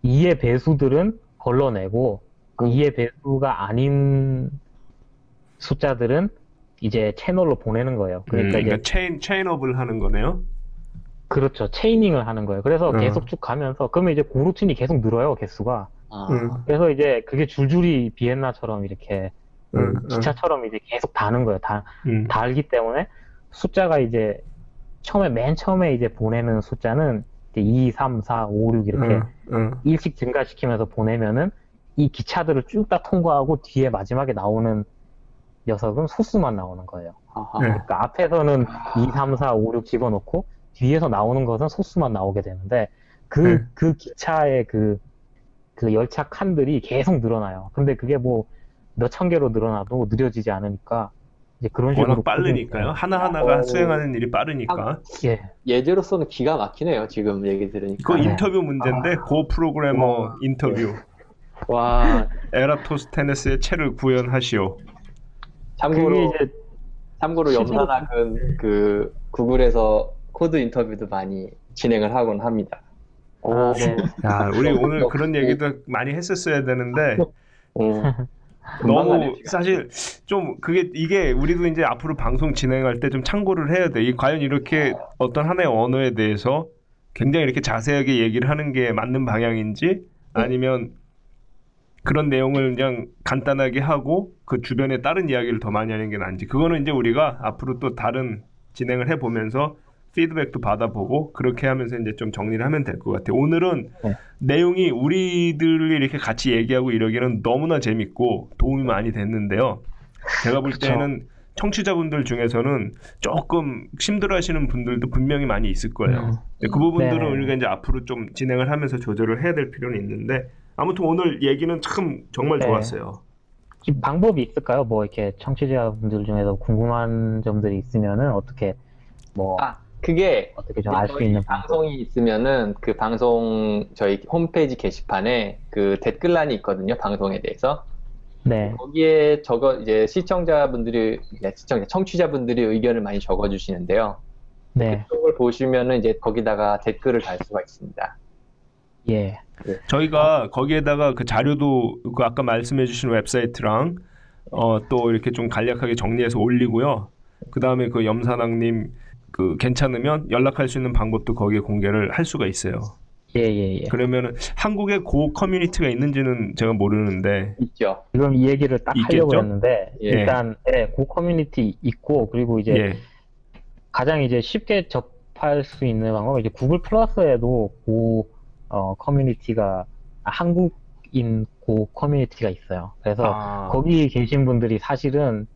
Speaker 2: 2의 배수들은 걸러내고 그 2의 배수가 아닌 숫자들은 이제 채널로 보내는 거예요. 그러니까
Speaker 1: 음,
Speaker 2: 이제
Speaker 1: 그러니까 체인 체인업을 하는 거네요.
Speaker 2: 그렇죠. 체이닝을 하는 거예요. 그래서
Speaker 1: 어.
Speaker 2: 계속 쭉 가면서 그러면 이제 고루틴이 계속 늘어요. 개수가.
Speaker 3: 아,
Speaker 1: 음.
Speaker 2: 그래서 이제 그게 줄줄이 비엔나처럼 이렇게 그
Speaker 1: 음, 음,
Speaker 2: 기차처럼 이제 계속 다는 거예요. 다,
Speaker 1: 음.
Speaker 2: 달기 때문에 숫자가 이제 처음에 맨 처음에 이제 보내는 숫자는 이제 2, 3, 4, 5, 6 이렇게
Speaker 1: 음, 음.
Speaker 2: 일씩 증가시키면서 보내면은 이 기차들을 쭉 다 통과하고 뒤에 마지막에 나오는 녀석은 소수만 나오는 거예요.
Speaker 3: 아하.
Speaker 1: 네.
Speaker 2: 그러니까 앞에서는 2, 3, 4, 5, 6 집어넣고 뒤에서 나오는 것은 소수만 나오게 되는데 그,
Speaker 1: 네.
Speaker 2: 그 기차의 그, 그 열차 칸들이 계속 늘어나요. 근데 그게 뭐 몇 천 개로 늘어나도 느려지지 않으니까 이제 그런 식으로
Speaker 1: 워낙 빠르니까요. 하나 하나가
Speaker 3: 어.
Speaker 1: 수행하는 일이 빠르니까.
Speaker 2: 예.
Speaker 4: 예제로서는 기가 막히네요. 지금 얘기 들으니까.
Speaker 1: 그거
Speaker 2: 네.
Speaker 1: 인터뷰 문제인데 고 프로그래머
Speaker 3: 어.
Speaker 1: 인터뷰.
Speaker 3: 와,
Speaker 1: 에라토스테네스의 체를 구현하시오.
Speaker 4: 참고로
Speaker 2: 이제
Speaker 4: 참고로 염산학은 그 구글에서 코드 인터뷰도 많이 진행을 하곤 합니다.
Speaker 3: 오,
Speaker 2: 아, 네.
Speaker 1: 야, 우리 오늘. 그런 얘기도 많이 했었어야 되는데
Speaker 4: 가네요,
Speaker 1: 너무. 사실 좀 그게 이게 우리도 이제 앞으로 방송 진행할 때 좀 참고를 해야 돼. 이 과연 이렇게 어떤 하나의 언어에 대해서 굉장히 이렇게 자세하게 얘기를 하는 게 맞는 방향인지 아니면 그런 내용을 그냥 간단하게 하고 그 주변에 다른 이야기를 더 많이 하는 게 나은지 그거는 이제 우리가 앞으로 또 다른 진행을 해 보면서 피드백도 받아보고 그렇게 하면서 이제 좀 정리를 하면 될 것 같아요. 오늘은
Speaker 2: 네.
Speaker 1: 내용이 우리들이 이렇게 같이 얘기하고 이러기는 너무나 재밌고 도움이 많이 됐는데요. 제가 볼. 때는 청취자분들 중에서는 조금 힘들어하시는 분들도 분명히 많이 있을 거예요.
Speaker 2: 음.
Speaker 1: 그 부분들은
Speaker 2: 네네.
Speaker 1: 우리가 이제 앞으로 좀 진행을 하면서 조절을 해야 될 필요는 있는데 아무튼 오늘 얘기는 참 정말
Speaker 2: 네.
Speaker 1: 좋았어요.
Speaker 2: 방법이 있을까요? 뭐 이렇게 청취자분들 중에서 궁금한 점들이 있으면은 어떻게 뭐
Speaker 4: 아, 그게
Speaker 2: 어떻게 좀 알 수 있는 방법?
Speaker 4: 방송이 있으면은 그 방송 저희 홈페이지 게시판에 그 댓글란이 있거든요. 방송에 대해서.
Speaker 2: 네.
Speaker 4: 거기에 적어 이제 시청자분들이 네, 시청자 청취자분들이 의견을 많이 적어 주시는데요.
Speaker 2: 네.
Speaker 4: 그걸 보시면은 이제 거기다가 댓글을 달 수가 있습니다.
Speaker 2: 예.
Speaker 1: 저희가 거기에다가 그 자료도 그 아까 말씀해주신 웹사이트랑 어, 또 이렇게 좀 간략하게 정리해서 올리고요. 그 다음에 그 염산왕님 그 괜찮으면 연락할 수 있는 방법도 거기에 공개를 할 수가 있어요.
Speaker 2: 예, 예, 예.
Speaker 1: 그러면은 한국에 고 커뮤니티가 있는지는 제가 모르는데
Speaker 4: 있죠.
Speaker 2: 지금 이 얘기를 딱 하려고
Speaker 1: 있겠죠?
Speaker 2: 했는데
Speaker 4: 예.
Speaker 2: 일단 예, Go 커뮤니티 있고 그리고 이제
Speaker 1: 예,
Speaker 2: 가장 이제 쉽게 접할 수 있는 방법은 이제 구글 플러스에도 Go 어, 커뮤니티가 아, 한국인 Go 커뮤니티가 있어요. 그래서
Speaker 1: 아,
Speaker 2: 거기 계신 분들이 사실은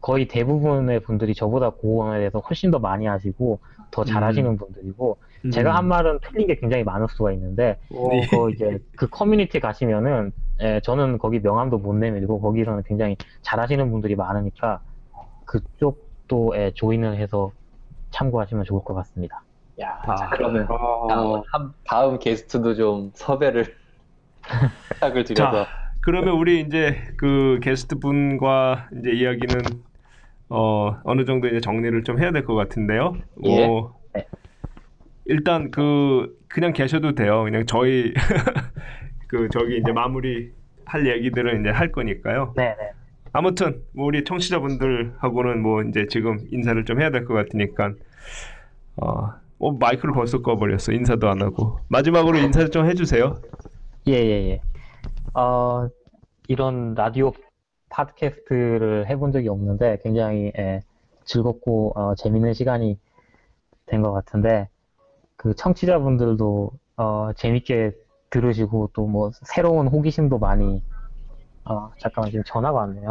Speaker 2: 거의 대부분의 분들이 저보다 Go 언어에 대해서 훨씬 더 많이 아시고 더 잘하시는 분들이고
Speaker 1: 음.
Speaker 2: 제가 한 말은 틀린 게 굉장히 많을 수가 있는데
Speaker 3: 오,
Speaker 1: 네.
Speaker 2: 그 이제 그 커뮤니티 가시면은 예, 저는 거기 명함도 못 내밀고 거기서는 굉장히 잘하시는 분들이 많으니까 그쪽도 예, 조인을 해서 참고하시면 좋을 것 같습니다.
Speaker 4: 야,
Speaker 1: 아.
Speaker 4: 자, 그러면
Speaker 3: 어,
Speaker 4: 다음, 한- 다음 게스트도 좀 섭외를 부탁을 드려서
Speaker 1: 그러면 우리 이제 그 게스트 분과 이제 이야기는 어 어느 정도 이제 정리를 좀 해야 될 것 같은데요.
Speaker 4: 예.
Speaker 1: 어,
Speaker 2: 네.
Speaker 1: 일단 그 그냥 계셔도 돼요. 그냥 저희 그 저기 이제 마무리 할 얘기들은 이제 할 거니까요.
Speaker 2: 네, 네.
Speaker 1: 아무튼 뭐 우리 청취자분들하고는 뭐 이제 지금 인사를 좀 해야 될 것 같으니까 어, 어 마이크를 벌써 꺼버렸어 인사도 안 하고 마지막으로 인사 좀 해주세요.
Speaker 2: 예, 예, 예. 어, 이런 라디오 팟캐스트를 해본 적이 없는데 굉장히 예, 즐겁고 어, 재밌는 시간이 된 것 같은데 그 청취자분들도 어, 재밌게 들으시고 또 뭐 새로운 호기심도 많이 어, 잠깐만 지금 전화가 왔네요.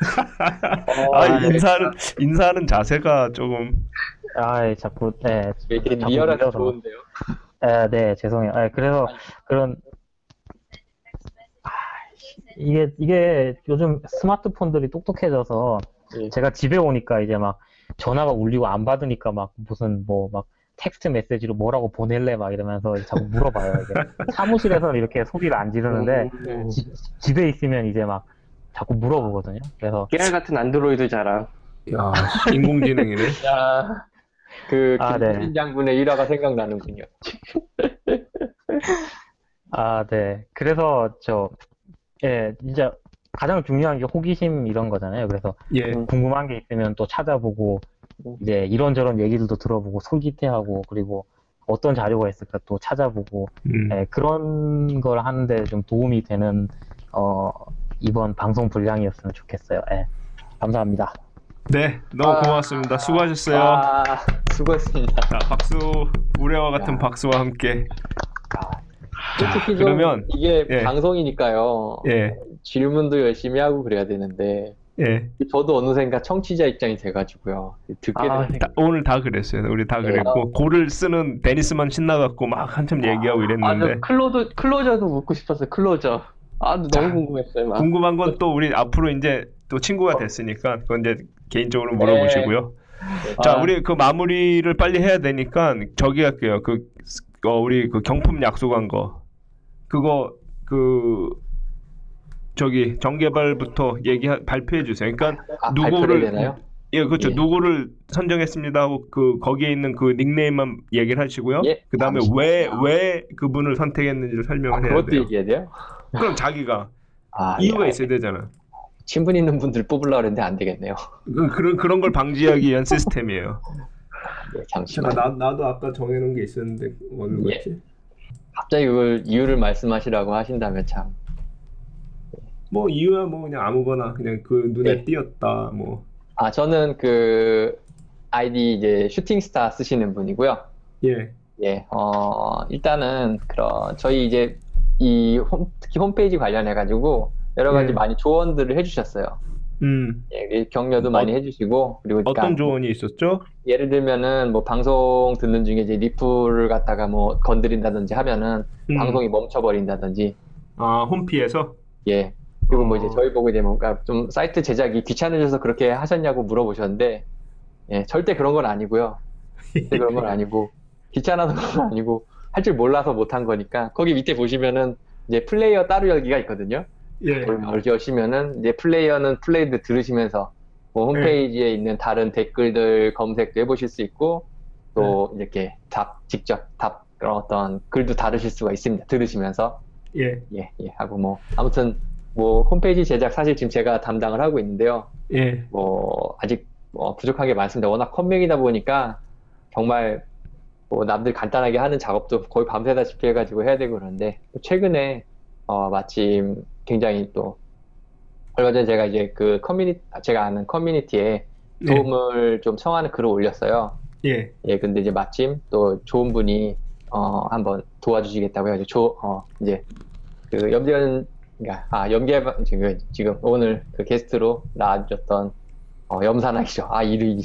Speaker 1: 아
Speaker 4: 네.
Speaker 1: 인사는 인사하는 자세가 조금
Speaker 2: 아, 예, 자꾸 예,
Speaker 4: 왜 이렇게
Speaker 2: 자꾸
Speaker 4: 리얼하게. 좋은데요?
Speaker 2: 예, 네, 죄송해요. 예, 그래서 그런 아, 이게 이게 요즘 스마트폰들이 똑똑해져서
Speaker 4: 예.
Speaker 2: 제가 집에 오니까 이제 막 전화가 울리고 안 받으니까 막 무슨 뭐 막 텍스트 메시지로 뭐라고 보낼래 막 이러면서 자꾸 물어봐요. 이게 사무실에서는 이렇게 소리를 안 지르는데
Speaker 3: 음,
Speaker 2: 지- 집에 있으면 이제 막 자꾸 물어보거든요. 그래서
Speaker 3: 깨알 같은 안드로이드 자랑.
Speaker 1: 야 인공지능이네.
Speaker 4: 야, 그
Speaker 2: 아, 네.
Speaker 4: 김진 장군의 일화가 생각나는군요.
Speaker 2: 아, 네. 그래서 저 예, 진짜 가장 중요한 게 호기심 이런 거잖아요. 그래서
Speaker 1: 예.
Speaker 2: 궁금한 게 있으면 또 찾아보고 이제 이런저런 얘기들도 들어보고 솔깃해하고 그리고 어떤 자료가 있을까 또 찾아보고
Speaker 1: 음.
Speaker 2: 예, 그런 걸 하는데 좀 도움이 되는 어, 이번 방송 분량이었으면 좋겠어요. 예. 감사합니다.
Speaker 1: 네 너무
Speaker 4: 아.
Speaker 1: 고맙습니다. 수고하셨어요.
Speaker 4: 아, 수고했습니다.
Speaker 1: 자 박수 우레와 같은
Speaker 4: 야.
Speaker 1: 박수와 함께
Speaker 4: 솔직히 좀
Speaker 1: 그러면,
Speaker 4: 이게
Speaker 1: 예.
Speaker 4: 방송이니까요.
Speaker 1: 예
Speaker 4: 질문도 열심히 하고 그래야 되는데
Speaker 1: 예.
Speaker 4: 저도 어느샌가 청취자 입장이 돼가지고요. 듣게
Speaker 2: 아,
Speaker 1: 다- 오늘 다 그랬어요. 우리 다 그랬고 고를 쓰는 데니스만 신나갖고 막 한참 얘기하고
Speaker 3: 아,
Speaker 1: 이랬는데
Speaker 3: 저 클로저, 클로저도 묻고 싶었어요, 클로저. 아, 너무
Speaker 1: 자,
Speaker 3: 궁금했어요, 막.
Speaker 1: 궁금한 건 또 우리 앞으로 이제 또 친구가 됐으니까 그건 이제 개인적으로 물어보시고요. 자,
Speaker 3: 아.
Speaker 1: 우리 그 마무리를 빨리 해야 되니까 저기 할게요. 그 어, 우리 그 경품 약속한 거 그거 그 저기 정개발부터 얘기 발표해 주세요. 그러니까
Speaker 4: 아,
Speaker 1: 누구를? 예, 그렇죠.
Speaker 4: 예.
Speaker 1: 누구를 선정했습니다 하고 그 거기에 있는 그 닉네임만 얘기를 하시고요.
Speaker 4: 예,
Speaker 1: 그다음에
Speaker 4: 잠시만요.
Speaker 1: 왜왜 그분을 선택했는지를
Speaker 4: 아,
Speaker 1: 설명을 해야
Speaker 4: 그것도
Speaker 1: 돼요.
Speaker 4: 얘기해야 돼요?
Speaker 1: 그럼 자기가
Speaker 4: 아,
Speaker 1: 이유가
Speaker 4: 예,
Speaker 1: 있어야 되잖아.
Speaker 4: 친분 있는 분들 뽑으려고 했는데 안 되겠네요.
Speaker 1: 그- 그런 그런 걸 방지하기 위한 시스템이에요.
Speaker 4: 네, 잠시만.
Speaker 1: 나 나도 아까 정해놓은 게 있었는데 어느
Speaker 4: 예. 갑자기 그걸 이유를 말씀하시라고 하신다면 참.
Speaker 1: 뭐 이유야 뭐 그냥 아무거나 그냥 그 눈에
Speaker 4: 네.
Speaker 1: 띄었다 뭐.
Speaker 4: 아, 저는 그 아이디 이제 슈팅스타 쓰시는 분이고요.
Speaker 1: 예.
Speaker 4: 예, 어, 일단은 그런 저희 이제 이 홈, 특히 홈페이지 관련해 가지고 여러 가지
Speaker 1: 예.
Speaker 4: 많이 조언들을 해주셨어요.
Speaker 1: 음.
Speaker 4: 예, 격려도 많이 해주시고 그리고
Speaker 1: 어떤
Speaker 4: 그러니까
Speaker 1: 조언이 있었죠?
Speaker 4: 예를 들면은 뭐 방송 듣는 중에 이제 리플을 갖다가 뭐 건드린다든지 하면은
Speaker 1: 음.
Speaker 4: 방송이 멈춰버린다든지
Speaker 1: 아 홈피에서
Speaker 4: 예 그리고 뭐 이제
Speaker 1: 어.
Speaker 4: 저희 보고 이제 뭔가 좀 사이트 제작이 귀찮으셔서 그렇게 하셨냐고 물어보셨는데 예 절대 그런 건 아니고요 절대 그런 건 아니고 귀찮아서 그런 건 아니고 할 줄 몰라서 못한 거니까 거기 밑에 보시면은 이제 플레이어 따로 열기가 있거든요
Speaker 1: 예.
Speaker 4: 그걸 여시면은 이제 플레이어는 플레이드 들으시면서 뭐 홈페이지에 있는 다른 댓글들 검색도 해보실 수 있고 또 이렇게 답 직접 답 그런 어떤 글도 다루실 수가 있습니다 들으시면서
Speaker 1: 예.
Speaker 4: 예, 예, 하고 뭐, 아무튼, 뭐, 홈페이지 제작 사실 지금 제가 담당을 하고 있는데요.
Speaker 1: 예.
Speaker 4: 뭐, 아직 뭐 부족한 게 많습니다. 워낙 컴맹이다 보니까 정말 뭐 남들 간단하게 하는 작업도 거의 밤새다시피 해가지고 해야 되고 그러는데, 최근에, 어, 마침 굉장히 또, 얼마 전에 제가 이제 그 커뮤니티, 제가 아는 커뮤니티에
Speaker 1: 네.
Speaker 4: 도움을 좀 청하는 글을 올렸어요.
Speaker 1: 예.
Speaker 4: 예, 근데 이제 마침 또 좋은 분이 어 한번 도와주시겠다고 해가지고 조, 어 이제 그 염재현 그러니까 아 염계방 지금 지금 오늘 그 게스트로 나와주셨던 어 염산학이죠. 아 이름이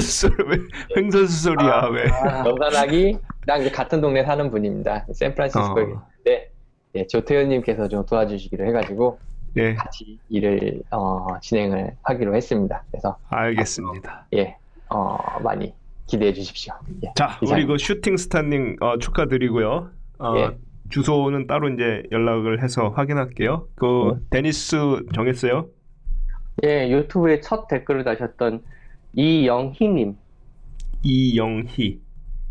Speaker 1: 소리 왜 횡단수 소리야 왜?
Speaker 4: 염산학이랑 이제 같은 동네 사는 분입니다. 샌프란시스코에
Speaker 1: 어.
Speaker 4: 계시는데 예, 조태현님께서 좀 도와주시기로 해가지고
Speaker 1: 예,
Speaker 4: 같이 일을 어, 진행을 하기로 했습니다. 그래서
Speaker 1: 알겠습니다.
Speaker 4: 예, 어, 많이 기대해 주십시오. 예.
Speaker 1: 자, 우리
Speaker 4: 이상입니다.
Speaker 1: 그 슈팅 스타님 어, 축하드리고요. 어,
Speaker 4: 예.
Speaker 1: 주소는 따로 이제 연락을 해서 확인할게요. 그
Speaker 4: 네.
Speaker 1: 데니스 정했어요?
Speaker 3: 예, 유튜브에 첫 댓글을 다셨던 이영희님.
Speaker 1: 이영희.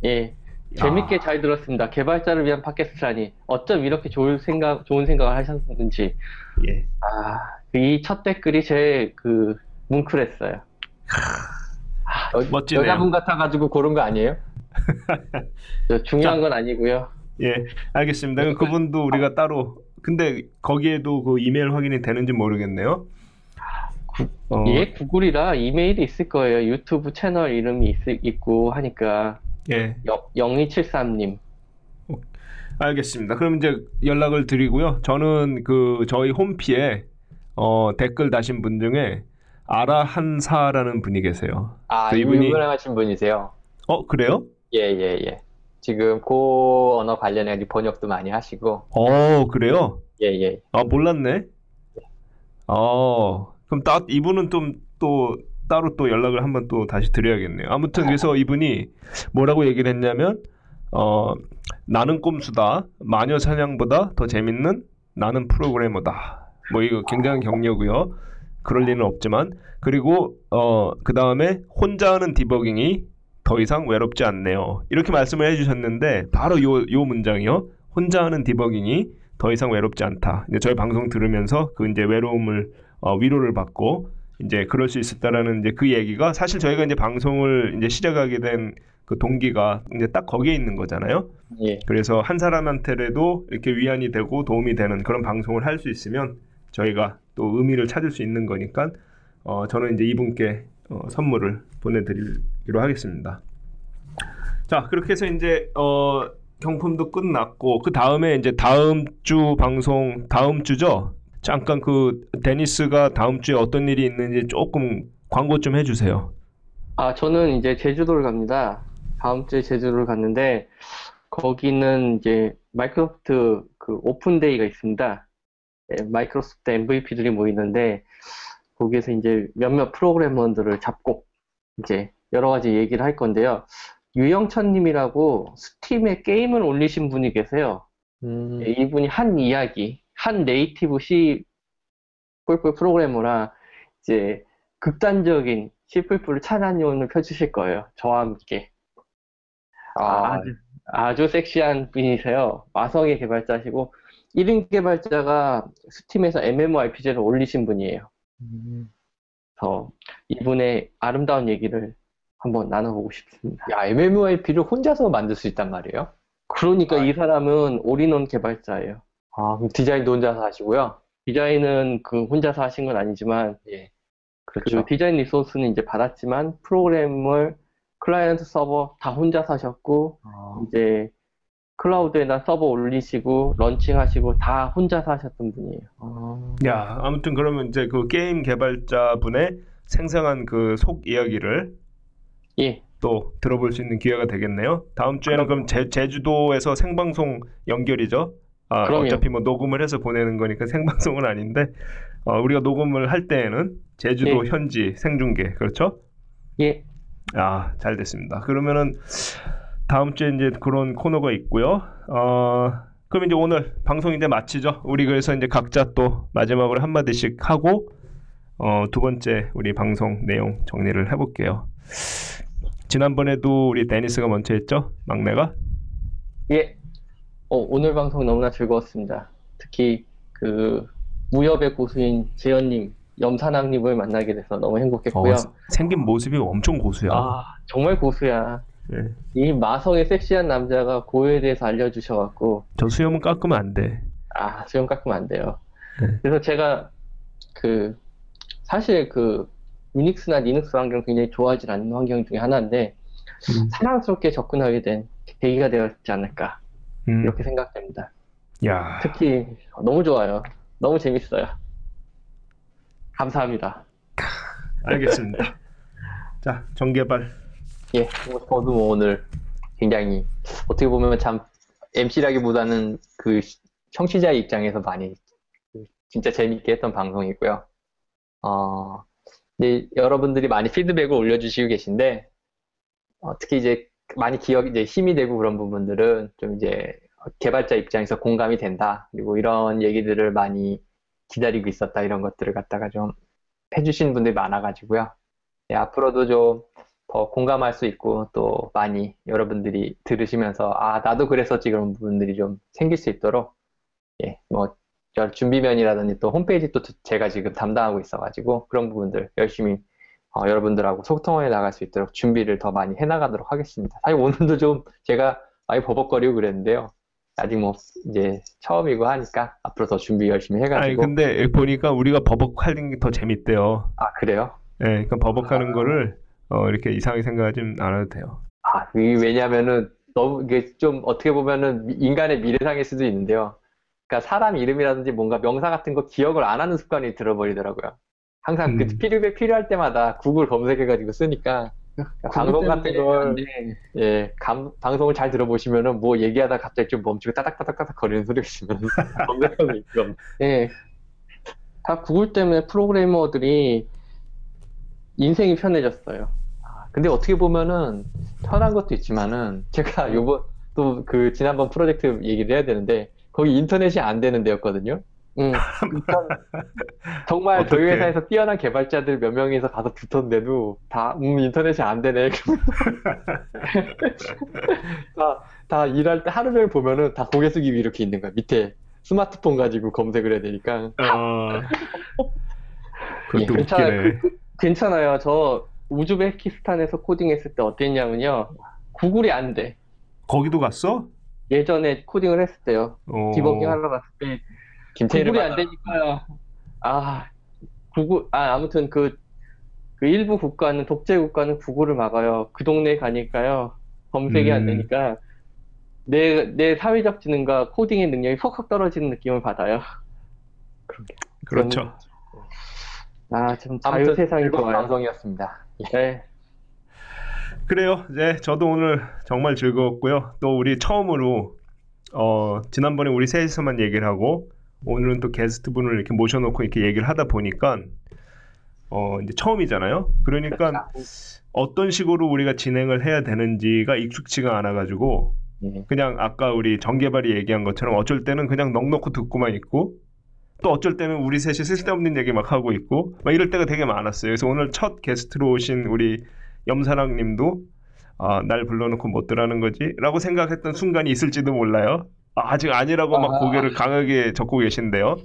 Speaker 3: 예, 재밌게 잘 들었습니다. 개발자를 위한 팟캐스트라니 어쩜 이렇게 좋은 생각, 좋은 생각을 하셨는지.
Speaker 1: 예.
Speaker 3: 아, 이 첫 댓글이 제일 그 뭉클했어요.
Speaker 4: 여,
Speaker 1: 멋지네요.
Speaker 4: 여자분 같아가지고 고른 거 아니에요?
Speaker 3: 저 중요한 건 아니고요.
Speaker 1: 예, 알겠습니다. 그분도 우리가 따로 근데 거기에도 그 이메일 확인이 되는지 모르겠네요. 어,
Speaker 3: 이게 구글이라 이메일이 있을 거예요. 유튜브 채널 이름이 있, 고 하니까.
Speaker 1: 예,
Speaker 3: 0273님.
Speaker 1: 알겠습니다. 그럼 이제 연락을 드리고요. 저는 그 저희 홈피에 어, 댓글 다신 분 중에 아라 한사라는 분이 계세요.
Speaker 4: 아,
Speaker 1: 그
Speaker 4: 이분이
Speaker 1: 이분이-
Speaker 4: 유명하신 분이세요.
Speaker 1: 어, 그래요?
Speaker 4: 예, 예, 예. 지금 고 언어 관련해 번역도 많이 하시고,
Speaker 1: 어, 그래요?
Speaker 4: 예, 예.
Speaker 1: 아, 몰랐네. 어, 그럼 따, 이분은 좀 또 따로 또 연락을 한번 또 다시 드려야겠네요. 아무튼 그래서 이분이 뭐라고 얘기를 했냐면, 어, 나는 꼼수다. 마녀 사냥보다 더 재밌는 나는 프로그래머다. 뭐 이거 굉장한 격려고요. 그럴 리는 없지만 그리고 어, 그 다음에 혼자 하는 디버깅이 더 이상 외롭지 않네요. 이렇게 말씀을 해주셨는데 바로 요, 요 문장이요. 혼자 하는 디버깅이 더 이상 외롭지 않다. 이제 저희 방송 들으면서 그 이제 외로움을 어, 위로를 받고 이제 그럴 수 있었다라는 이제 그 얘기가 사실 저희가 이제 방송을 이제 시작하게 된 그 동기가 이제 딱 거기에 있는 거잖아요.
Speaker 4: 예.
Speaker 1: 그래서 한 사람한테라도 이렇게 위안이 되고 도움이 되는 그런 방송을 할 수 있으면 저희가 또 의미를 찾을 수 있는 거니까 어, 저는 이제 이분께 어, 선물을 보내드리기로 하겠습니다. 자 그렇게 해서 이제 어, 경품도 끝났고 그 다음에 이제 다음 주 방송 다음 주죠. 잠깐 그 데니스가 다음 주에 어떤 일이 있는지 조금 광고 좀 해주세요.
Speaker 3: 아, 저는 이제 제주도를 갑니다. 다음 주에 제주도를 가는데, 거기는 이제 마이크로소프트 그 Open Day가 있습니다. 예, 마이크로소프트 MVP들이 모이는데, 거기에서 이제 몇몇 프로그래머들을 잡고, 이제 여러 가지 얘기를 할 건데요. 유영천님이라고 스팀에 게임을 올리신 분이 계세요.
Speaker 4: 음,
Speaker 3: 예, 이분이 한 이야기, 한 네이티브 C++ 프로그래머라 이제 극단적인 C++를 찬란용을 펼치실 거예요. 저와 함께.
Speaker 4: 아,
Speaker 3: 아주, 아주 섹시한 분이세요. 마성의 개발자시고 1인 개발자가 스팀에서 MMORPG를 올리신 분이에요.
Speaker 4: 음.
Speaker 3: 그래서 이분의 아름다운 얘기를 한번 나눠보고 싶습니다.
Speaker 4: 야, MMORPG를 혼자서 만들 수 있단 말이에요?
Speaker 3: 그러니까
Speaker 4: 아.
Speaker 3: 이 사람은 올인원 개발자예요.
Speaker 4: 아, 그럼 디자인도 혼자서 하시고요?
Speaker 3: 디자인은 그 혼자서 하신 건 아니지만
Speaker 4: 예.
Speaker 3: 그
Speaker 4: 그렇죠.
Speaker 3: 디자인 resource는 이제 받았지만 프로그램을 클라이언트 서버 다 혼자 짜셨고
Speaker 4: 아,
Speaker 3: 이제 클라우드에다 서버 올리시고 launching하시고 다 혼자서 하셨던 분이에요.
Speaker 4: 아,
Speaker 1: 야, 아무튼 그러면 이제 그 게임 개발자분의 생생한 그 속 이야기를
Speaker 3: 예,
Speaker 1: 또 들어볼 수 있는 기회가 되겠네요. 다음 주에는 그럼 제, 제주도에서 생방송 연결이죠. 아,
Speaker 3: 그럼요.
Speaker 1: 어차피 뭐 녹음을 해서 보내는 거니까 생방송은 아닌데 어, 우리가 녹음을 할 때에는 제주도
Speaker 3: 예.
Speaker 1: 현지 생중계 그렇죠?
Speaker 3: 예,
Speaker 1: 아, 잘 됐습니다. 그러면은 다음 주에 이제 그런 코너가 있고요. 어, 그럼 이제 오늘 방송 이제 마치죠. 우리 그래서 이제 각자 또 마지막으로 한 마디씩 하고 어, 두 번째 우리 방송 내용 정리를 해볼게요. 지난번에도 우리 데니스가 먼저 했죠, 막내가.
Speaker 3: 예. 어, 오늘 방송 너무나 즐거웠습니다. 특히 그 무협의 고수인 재현님, 염산왕님을 만나게 돼서 너무 행복했고요.
Speaker 1: 어, 생긴 모습이 엄청 고수야.
Speaker 3: 아, 정말 고수야.
Speaker 1: 예.
Speaker 3: 이 마성의 섹시한 남자가 고에 대해서 알려주셔갖고
Speaker 1: 저 수염은 깎으면 안 돼.
Speaker 3: 아, 수염 깎으면 안 돼요.
Speaker 1: 네.
Speaker 3: 그래서 제가 그 사실 그 유닉스나 리눅스 환경 굉장히 좋아하지 않는 환경 중에 하나인데
Speaker 1: 음.
Speaker 3: 사랑스럽게 접근하게 된 계기가 되었지 않을까
Speaker 1: 음.
Speaker 3: 이렇게 생각됩니다.
Speaker 1: 야,
Speaker 3: 특히 너무 좋아요. 너무 재밌어요. 감사합니다.
Speaker 1: 알겠습니다. 자, 정개발.
Speaker 4: 예, 뭐 저도 뭐 오늘 굉장히 어떻게 보면 참 MC라기보다는 그 청취자 입장에서 많이 진짜 재밌게 했던 방송이고요. 어, 이제 여러분들이 많이 피드백을 올려주시고 계신데, 어, 특히 이제 많이 기억, 이제 힘이 되고 그런 부분들은 좀 이제 개발자 입장에서 공감이 된다. 그리고 이런 얘기들을 많이 기다리고 있었다. 이런 것들을 갖다가 좀 해주신 분들이 많아가지고요. 예, 앞으로도 좀 더 공감할 수 있고 또 많이 여러분들이 들으시면서 아, 나도 그랬었지 그런 부분들이 좀 생길 수 있도록 예, 뭐저 준비면이라든지 또 홈페이지 또 제가 지금 담당하고 있어가지고 그런 부분들 열심히 어, 여러분들하고 소통해 나갈 수 있도록 준비를 더 많이 해나가도록 하겠습니다. 사실 오늘도 좀 제가 많이 버벅거리고 그랬는데요. 아직 뭐 이제 처음이고 하니까 앞으로 더 준비 열심히
Speaker 1: 아니
Speaker 4: 해가지고
Speaker 1: 근데 보니까 우리가 버벅하는 게 더 재밌대요.
Speaker 4: 아 그래요?
Speaker 1: 예, 그러니까 버벅하는 거를 어, 이렇게 이상하게 생각하지 않아도 돼요.
Speaker 4: 아 이게 왜냐면은 너무 이게 좀 어떻게 보면은 미- 인간의 미래상일 수도 있는데요. 그러니까 사람 이름이라든지 뭔가 명사 같은 거 기억을 안 하는 습관이 들어버리더라고요. 항상 그
Speaker 1: 음.
Speaker 4: 필요 필요할 때마다 구글 검색해가지고 쓰니까 방송 같은 걸 예, 감- 방송을 잘 들어보시면은 뭐 얘기하다 갑자기 좀 멈추고 따닥따닥따닥 거리는 소리가 있으면 검색하고 있고
Speaker 3: 예. 다 구글 때문에 프로그래머들이 인생이 편해졌어요.
Speaker 4: 근데 어떻게 보면은 편한 것도 있지만은 제가 요번 또 그 지난번 프로젝트 얘기를 해야 되는데 거기 인터넷이 안 되는 데였거든요.
Speaker 3: 음,
Speaker 4: 정말 저희
Speaker 1: 어떡해.
Speaker 4: 회사에서 뛰어난 개발자들 몇 명이서 가서 붙었는데도 다, 음, 인터넷이 안 되네. 다, 다 일할 때 하루 종일 보면은 다 고개 숙이고 이렇게 있는 거야. 밑에 스마트폰 가지고 검색을 해야 되니까.
Speaker 1: 어... 그것도
Speaker 3: 괜찮아요.
Speaker 1: 웃기네.
Speaker 3: 그- 괜찮아요. 저 우즈베키스탄에서 코딩했을 때 어땠냐면요. 구글이 안 돼.
Speaker 1: 거기도 갔어?
Speaker 3: 예전에 코딩을 했을 때요.
Speaker 1: 어...
Speaker 3: 디버깅 하러 갔을 때
Speaker 4: 김태희를
Speaker 3: 구글이 안 되니까요. 아, 구글, 아, 아무튼 그, 그 일부 국가는, 독재 국가는 구글을 막아요. 그 동네 에 가니까요. 검색이 안
Speaker 1: 음.
Speaker 3: 되니까 내, 내 사회적 지능과 코딩의 능력이 확확 떨어지는 느낌을 받아요.
Speaker 1: 그렇죠.
Speaker 3: 아, 참
Speaker 4: 아무튼
Speaker 3: 자유 세상이 좋아요.
Speaker 4: 방송이었습니다.
Speaker 3: 네.
Speaker 1: 그래요. 네, 저도 오늘 정말 즐거웠고요. 또 우리 처음으로 어, 지난번에 우리 셋이서만 얘기를 하고 오늘은 또 게스트 분을 이렇게 모셔놓고 이렇게 얘기를 하다 보니까 어, 이제 처음이잖아요. 그러니까 어떤 식으로 우리가 진행을 해야 되는지가 익숙치가 않아가지고
Speaker 4: 예.
Speaker 1: 그냥 아까 우리 정개발이 얘기한 것처럼 어쩔 때는 그냥 넋놓고 듣고만 있고 또 어쩔 때는 우리 셋이 쓸데없는 얘기 막 하고 있고 막 이럴 때가 되게 많았어요. 그래서 오늘 첫 게스트로 오신 우리 염사랑 님도 아, 날 불러놓고 못 들라는 거지? 라고 생각했던 순간이 있을지도 몰라요. 아, 아직 아니라고 막
Speaker 3: 아.
Speaker 1: 고개를 강하게 적고 계신데요.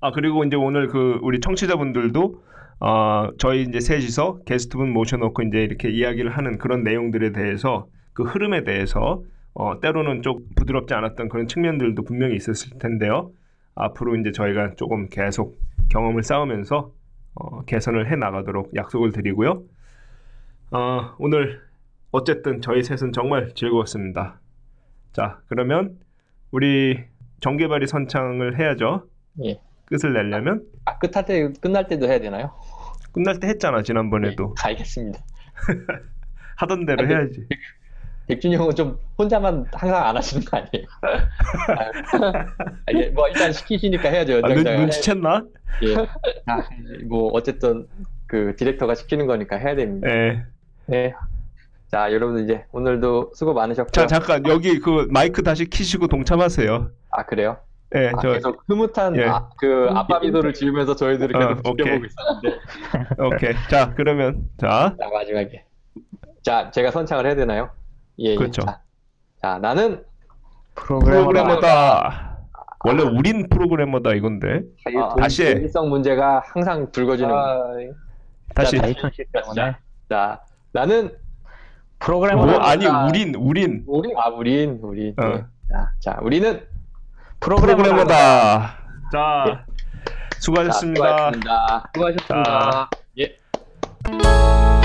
Speaker 1: 아, 그리고 이제 오늘 그 우리 청취자분들도 아, 저희 이제 셋이서 게스트분 모셔놓고 이제 이렇게 이야기를 하는 그런 내용들에 대해서 그 흐름에 대해서 어, 때로는 좀 부드럽지 않았던 그런 측면들도 분명히 있었을 텐데요. 앞으로 이제 저희가 조금 계속 경험을 쌓으면서 어, 개선을 해 나가도록 약속을 드리고요. 어, 오늘 어쨌든 저희 셋은 정말 즐거웠습니다. 자, 그러면 우리 정개발이 선창을 해야죠.
Speaker 4: 예.
Speaker 1: 끝을 내려면
Speaker 4: 아, 끝할 때, 끝날 때도 해야 되나요?
Speaker 1: 끝날 때 했잖아 지난번에도
Speaker 4: 예, 알겠습니다.
Speaker 1: 하던 대로
Speaker 4: 아, 네.
Speaker 1: 해야지.
Speaker 4: 백준이 형은 좀 혼자만 항상 안 하시는 거 아니에요? 아, 예, 뭐 일단 시키시니까 해야죠.
Speaker 1: 아, 눈. 눈치챘나?
Speaker 4: 예. 아, 뭐 어쨌든 그 디렉터가 시키는 거니까 해야 됩니다.
Speaker 1: 예.
Speaker 4: 네. 자, 여러분 이제 오늘도 수고 많으셨고요.
Speaker 1: 자 잠깐 여기 그 마이크 다시 키시고 동참하세요.
Speaker 4: 아, 그래요?
Speaker 1: 예,
Speaker 4: 아,
Speaker 1: 저
Speaker 4: 계속 흐뭇한
Speaker 1: 예.
Speaker 4: 아, 그 아빠 미소를 지으면서 저희들을 계속
Speaker 1: 어.
Speaker 4: 지켜보고 있었는데.
Speaker 1: 오케이. 자 그러면 자
Speaker 4: 자, 마지막에. 자, 제가 선창을 해야 되나요? 예, 예.
Speaker 1: 그렇죠.
Speaker 4: 자, 자, 나는
Speaker 2: 프로그래머다.
Speaker 1: 프로그래머다. 원래 우린 프로그래머다 이건데
Speaker 4: 아,
Speaker 1: 다시 해.
Speaker 4: 일성 문제가 항상 불거지는
Speaker 3: 아,
Speaker 1: 다시
Speaker 4: 자,
Speaker 2: 자이톤 씨 때문에
Speaker 4: 자, 나는
Speaker 2: 프로그래머다.
Speaker 1: 뭐 아니 우린 우린
Speaker 4: 우리 아 우린 우리
Speaker 1: 어.
Speaker 4: 네. 자, 자, 우리는
Speaker 1: 프로그래머다. 자
Speaker 4: 자,
Speaker 1: 수고하셨습니다.
Speaker 4: 수고하셨습니다.
Speaker 3: 수고하셨습니다.
Speaker 4: 예.